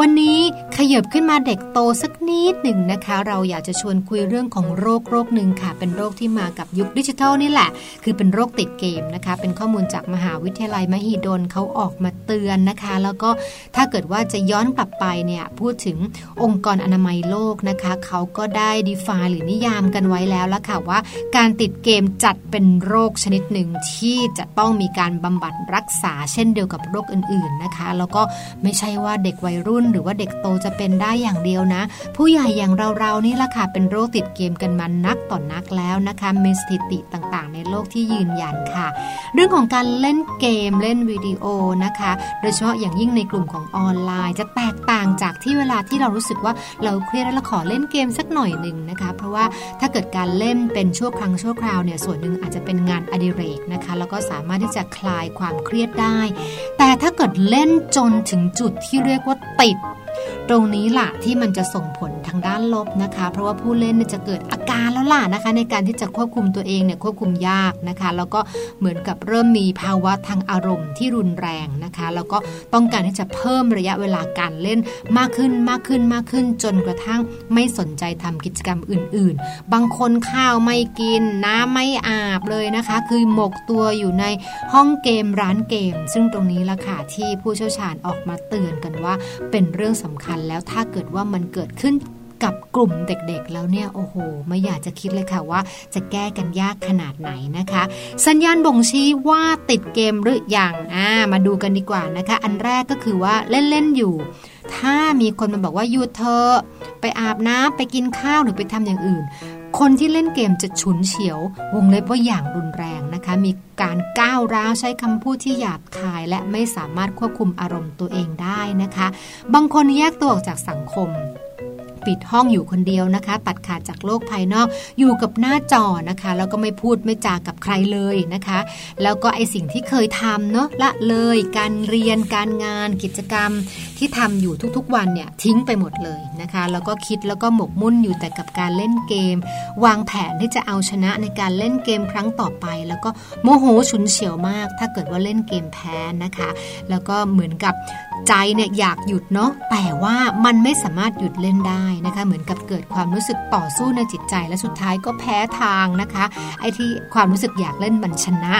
วันนี้ขยับขึ้นมาเด็กโตสักนิดหนึ่งนะคะ เราอยากจะชวนคุยเรื่องของโรคโรคหนึ่งค่ะ เป็นโรคที่มากับยุคดิจิทัลนี่แหละ คือเป็นโรคติดเกมนะคะ เป็นข้อมูลจากมหาวิทยาลัยมหิดลเขาออกมาเตือนนะคะ แล้วก็ถ้าเกิดว่าจะย้อนกลับไปเนี่ยพูดถึงองค์กรอนามัยโลกนะคะเขาก็ได้ define หรือนิยามกันไว้แล้วละค่ะว่าการติดเกมจัดเป็นโรคชนิดหนึ่งที่จะต้องมีการบำบัดรักษา เช่นเดียวกับโรคอื่นๆนะคะ แล้วก็ไม่ใช่ว่าเด็กวัยรุ่น หรือว่าเด็กโตจะเป็นได้อย่างเดียวนะ ผู้ใหญ่อย่างเราๆนี่ละค่ะเป็นโรคติดเกมกันมานักต่อนนักแล้วนะคะมีสถิติต่างๆ ในโลกที่ยืนยันค่ะ เรื่องของการเล่นเกมเล่นวิดีโอนะคะ โดยเฉพาะอย่างยิ่งในกลุ่มของออนไลายจะแตกต่างจากที่เวลาที่เรารู้สึกว่าเราเครียดแล้วเราขอเล่นเกมสักหน่อยหนึ่งนะคะ เพราะว่าถ้าเกิดการเล่นเป็นชั่วครั้งชั่วคราวเนี่ยส่วนหนึ่งอาจจะเป็นงานอดิเรกนะคะ แล้วก็สามารถที่จะคลายความเครียดได้ แต่ถ้าเกิดเล่นจนถึงจุดที่เรียกว่าติด ตรงนี้ล่ะที่มันจะส่งผลทางด้านลบนะคะ เพราะว่าผู้เล่นจะเกิดอาการแล้วล่ะนะคะ ในการที่จะควบคุมตัวเองเนี่ยควบคุมยากนะคะ แล้วก็เหมือนกับเริ่มมีภาวะทางอารมณ์ที่รุนแรงนะคะ แล้วก็ต้องการที่จะเพิ่มระยะเวลาการเล่นมากขึ้นมากขึ้นมากขึ้น จนกระทั่งไม่สนใจทำกิจกรรมอื่น ๆ บางคนข้าวไม่กินน้ำไม่อาบเลยนะคะ คือหมกตัวอยู่ในห้องเกมร้านเกม ซึ่งตรงนี้ละค่ะที่ผู้เชี่ยวชาญออกมาเตือนกันว่าเป็นเรื่องสำคัญแล้วถ้าเกิดว่ามันเกิดขึ้นกับกลุ่มเด็กๆ แล้วเนี่ย โอ้โห ไม่อยากจะคิดเลยค่ะว่า จะแก้กันยากขนาดไหนนะคะ สัญญาณบ่งชี้ว่าติดเกมหรืออยังอ่ามาดูกันดีกว่านะคะ อันแรกก็คือว่าเล่น ๆ อยู่ ถ้ามีคนมาบอกว่าหยุดเธอ ไปอาบน้ำไปกินข้าวหรือไปทำอย่างอื่น คนที่เล่นเกมจะฉุนเฉียว วงเล็บว่าอย่างรุนแรงนะคะ มีการก้าวร้าวใช้คำพูดที่หยาบคาย และไม่สามารถควบคุมอารมณ์ตัวเองได้นะคะ บางคนแยกตัวออกจากสังคม ปิดห้องอยู่คนเดียวนะคะ ตัดขาดจากโลกภายนอกอยู่กับหน้าจอนะคะ แล้วก็ไม่พูดไม่จากับใครเลยนะคะ แล้วก็ไอสิ่งที่เคยทำเนาะละเลย การเรียนการงานกิจกรรมที่ทำอยู่ทุกๆวันเนี่ยทิ้งไปหมดเลยนะคะ แล้วก็คิดแล้วก็หมกมุ่นอยู่แต่กับการเล่นเกม วางแผนที่จะเอาชนะในการเล่นเกมครั้งต่อไป แล้วก็โมโหฉุนเฉียวมาก ถ้าเกิดว่าเล่นเกมแพ้นะคะ แล้วก็เหมือนกับใจเนี่ยอยากหยุดเนาะแต่ว่ามันไม่สามารถหยุดเล่นได้นะคะ เหมือนกับเกิดความรู้สึกต่อสู้ในจิตใจ และสุดท้ายก็แพ้ทางนะคะ ไอ้ที่ความรู้สึกอยากเล่นมันชนะ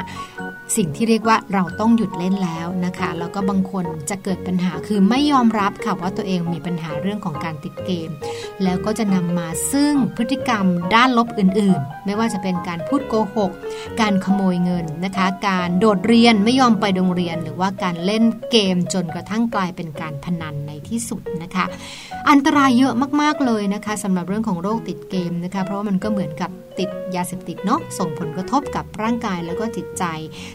สิ่งที่เรียกว่าเราต้องหยุดเล่นแล้วนะคะ แล้วก็บางคนจะเกิดปัญหาคือไม่ยอมรับค่ะว่าตัวเองมีปัญหาเรื่องของการติดเกม แล้วก็จะนำมาซึ่งพฤติกรรมด้านลบอื่น ๆ ไม่ว่าจะเป็นการพูดโกหก การขโมยเงินนะคะ การโดดเรียนไม่ยอมไปโรงเรียน หรือว่าการเล่นเกมจนกระทั่งกลายเป็นการพนันในที่สุดนะคะ อันตรายเยอะมากๆเลยนะคะสำหรับเรื่องของโรคติดเกมนะคะเพราะว่ามันก็เหมือนกับติดยาเสพติดเนาะส่งผลกระทบกับร่างกายแล้วก็จิตใจ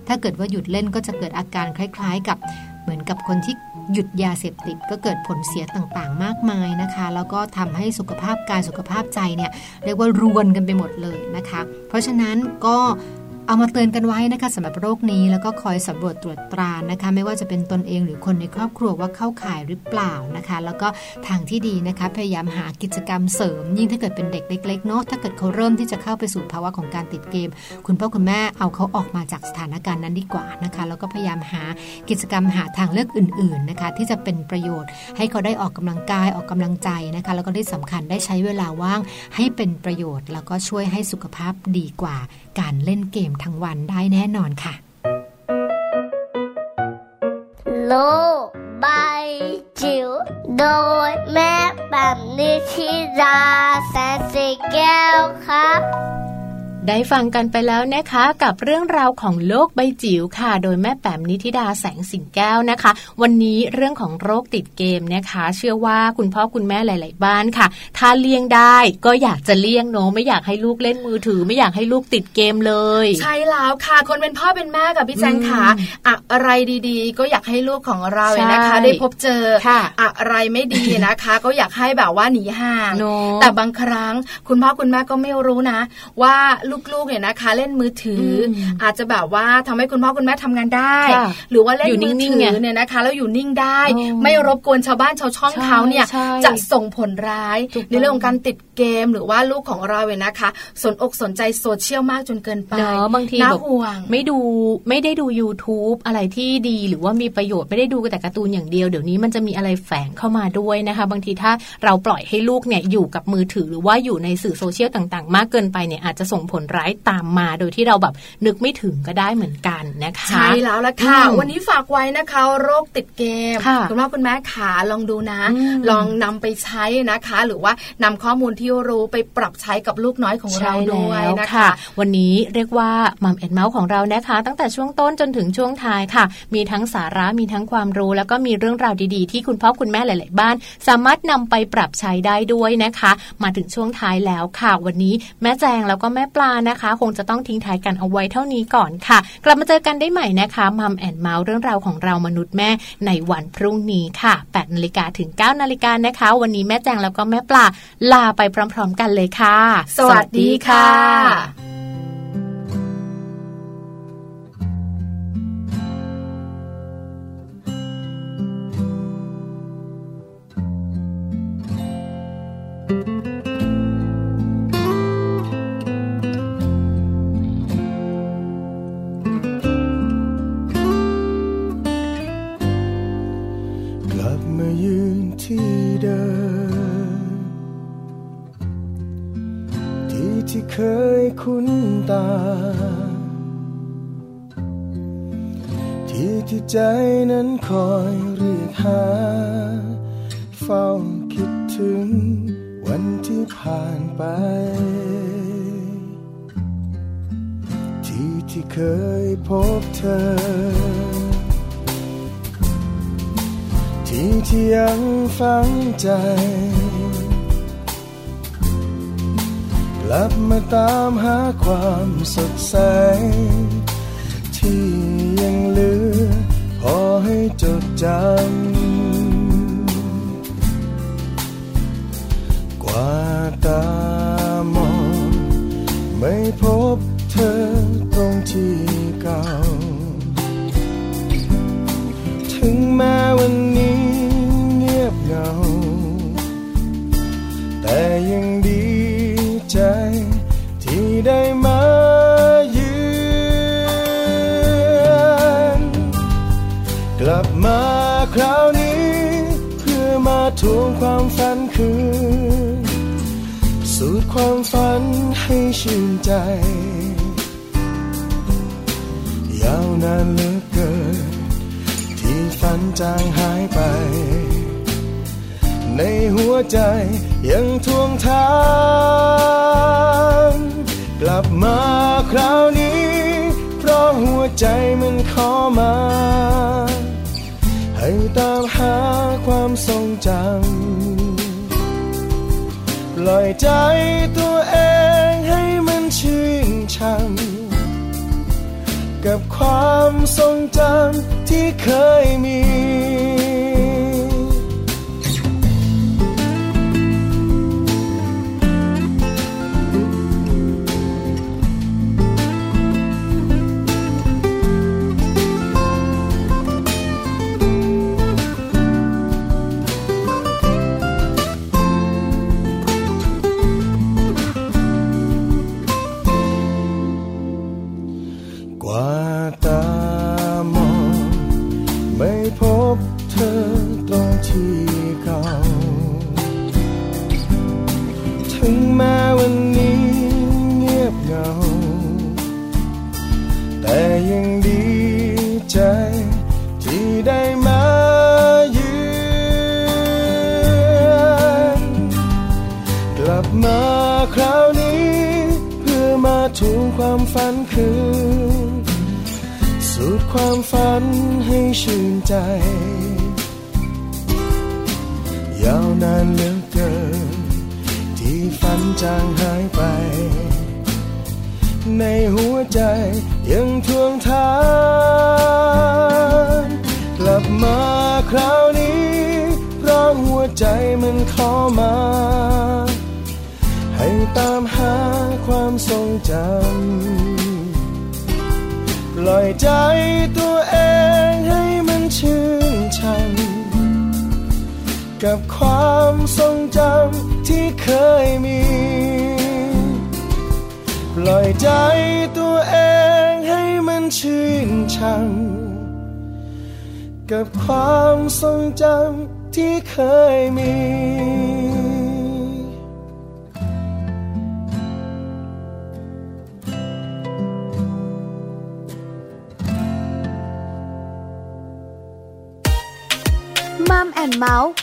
ถ้าเกิดว่าหยุดเล่นก็จะเกิดอาการคล้ายๆ กับเหมือนกับคนที่หยุดยาเสพติดก็เกิดผลเสียต่างๆ มากมายนะคะ แล้วก็ทำให้สุขภาพกายสุขภาพใจเนี่ยเรียกว่ารวนกันไปหมดเลยนะคะ เพราะฉะนั้นก็ เอามาเตือนกันไว้นะคะสำหรับโรคนี้แล้วก็คอยสำรวจตรวจตรานะคะ ไม่ว่าจะเป็นตนเองหรือคนในครอบครัวว่าเข้าข่ายหรือเปล่านะคะ แล้วก็ทางที่ดีนะคะ พยายามหากิจกรรมเสริม ยิ่งถ้าเกิดเป็นเด็กเล็กๆเนาะถ้าเกิดเขาเริ่มที่จะเข้าไปสู่ภาวะของการติดเกม คุณพ่อคุณแม่เอาเขาออกมาจากสถานการณ์นั้นดีกว่านะคะ แล้วก็พยายามหากิจกรรมหาทางเลือกอื่น ๆนะคะ ที่จะเป็นประโยชน์ ให้เขาได้ออกกำลังกายออกกำลังใจนะคะ แล้วก็ที่สำคัญได้ใช้เวลาว่างให้เป็นประโยชน์ แล้วก็ช่วยให้สุขภาพดีกว่าการเล่นเกมทั้งวันได้แน่นอนค่ะ โลกใบจิ๋วโดยแม่แบบนิชิราแสนสีแก้วครับ ได้ฟังกันไปแล้วนะคะกับเรื่องราวของโลกใบจิ๋วค่ะ โดยแม่แป๋มนิธิดาแสงสิงแก้วนะคะ วันนี้เรื่องของโรคติดเกมนะคะ เชื่อว่าคุณพ่อคุณแม่หลาย ๆ บ้านค่ะ ถ้าเลี่ยงได้ก็อยากจะเลี่ยงเนาะไม่อยากให้ลูกเล่นมือถือ ไม่อยากให้ลูกติดเกมเลย ใช่แล้วค่ะ คนเป็นพ่อเป็นแม่กับพี่แจงค่ะอะไรดีๆ ก็อยากให้ลูกของเราใช่นะคะ ได้พบเจอค่ะอะไรไม่ดีนะคะ ก็อยากให้แบบว่าหนีห่างเนอะแต่บางครั้งคุณพ่อคุณแม่ก็ไม่รู้นะ ว่าลูกๆเนี่ยนะคะ เล่นมือถืออมอาจจะแบบว่าทำให้คุณพ่อคุณแม่ทำงานได้ค่ะหรือว่าเล่นอยู่มือนิ่ถืงๆไงอเนี่ยนะคะแล้วอยู่นิ่งได้อ๋อไม่รบกวนชาวบ้านชาวช่องใช่เขาเนี่ยใช่จะส่งผลร้ายถูกต้องในเรื่องของการติดเกมหรือว่าลูกของเราเนี่ยนะคะ สนอกสนใจโซเชียลมากจนเกินไปเนาะบางทีน่าแบบห่วงไม่ดูไม่ได้ดู YouTube อะไรที่ดีหรือว่ามีประโยชน์ไม่ได้ดูแต่การ์ตูนอย่างเดียวเดี๋ยวนี้มันจะมีอะไรแฝงเข้ามาด้วยนะคะ บางทีถ้าเราปล่อยให้ลูกเนี่ยอยู่กับมือถือหรือว่าอยู่ในสื่อโซเชียลต่าง ๆ มากเกินไปเนี่ยอาจจะส่งผลร้ายตามมา โดยที่เราแบบนึกไม่ถึงก็ได้เหมือนกันนะคะใช่แล้วละค่ะอืมวันนี้ฝากไว้นะคะ โรคติดเกมค่ะณพ่อคุณแม่ขาลองดูนะอืมลองนำไปใช้นะคะ หรือว่านำข้อมูลที่รู้ไปปรับใช้กับลูกน้อยของเราใช่ด้วยแล้วนะคะค่ะวันนี้เรียกว่ามัมแอนเมาส์ของเรานะคะ ตั้งแต่ช่วงต้นจนถึงช่วงท้ายค่ะ มีทั้งสาระมีทั้งความรู้ แล้วก็มีเรื่องราวดีๆ ที่คุณพ่อคุณแม่หลาย ๆ บ้าน สามารถนำไปปรับใช้ได้ด้วยนะคะ มาถึงช่วงท้ายแล้วค่ะ วันนี้แม่แจงแล้วก็แม่ปลานะคะ คงจะต้องทิ้งท้ายกันเอาไว้เท่านี้ก่อนค่ะ กลับมาเจอกันได้ใหม่นะคะมัมแอนเมาส์เรื่องราวของเรามนุษย์แม่ในวันพรุ่งนี้ค่ะ8นาฬิกาถึง9นาฬิกานะคะ วันนี้แม่แจงแล้วก็แม่ปลาลาไปพร้อม ๆ กันเลยค่ะ สวัสดีค่ะ ที่ที่ใจนั้นคอยเรียกหา เฝ้าคิดถึงวันที่ผ่านไป ที่ที่เคยพบเธอ ที่ที่ยังฝังใจ กลับมาตามหาความสดใส กว่าตามอง ไม่พบเธอตรงที่เก่าถึงแม้ันให้ชื่นใจ ยาวนานเหลือเกิน ที่ฝันจางหายไป ในหัวใจยังทวงทานกลับมาคราวนี้ เพราะหัวใจมันขอมา ให้ตามหาความทรงจำปล่อยใจ ความทรงจำที่เคยมี ปล่อยใจตัวเองให้มันชื่นชัง กับความทรงจำที่เคยมีมัมแอนเมาส์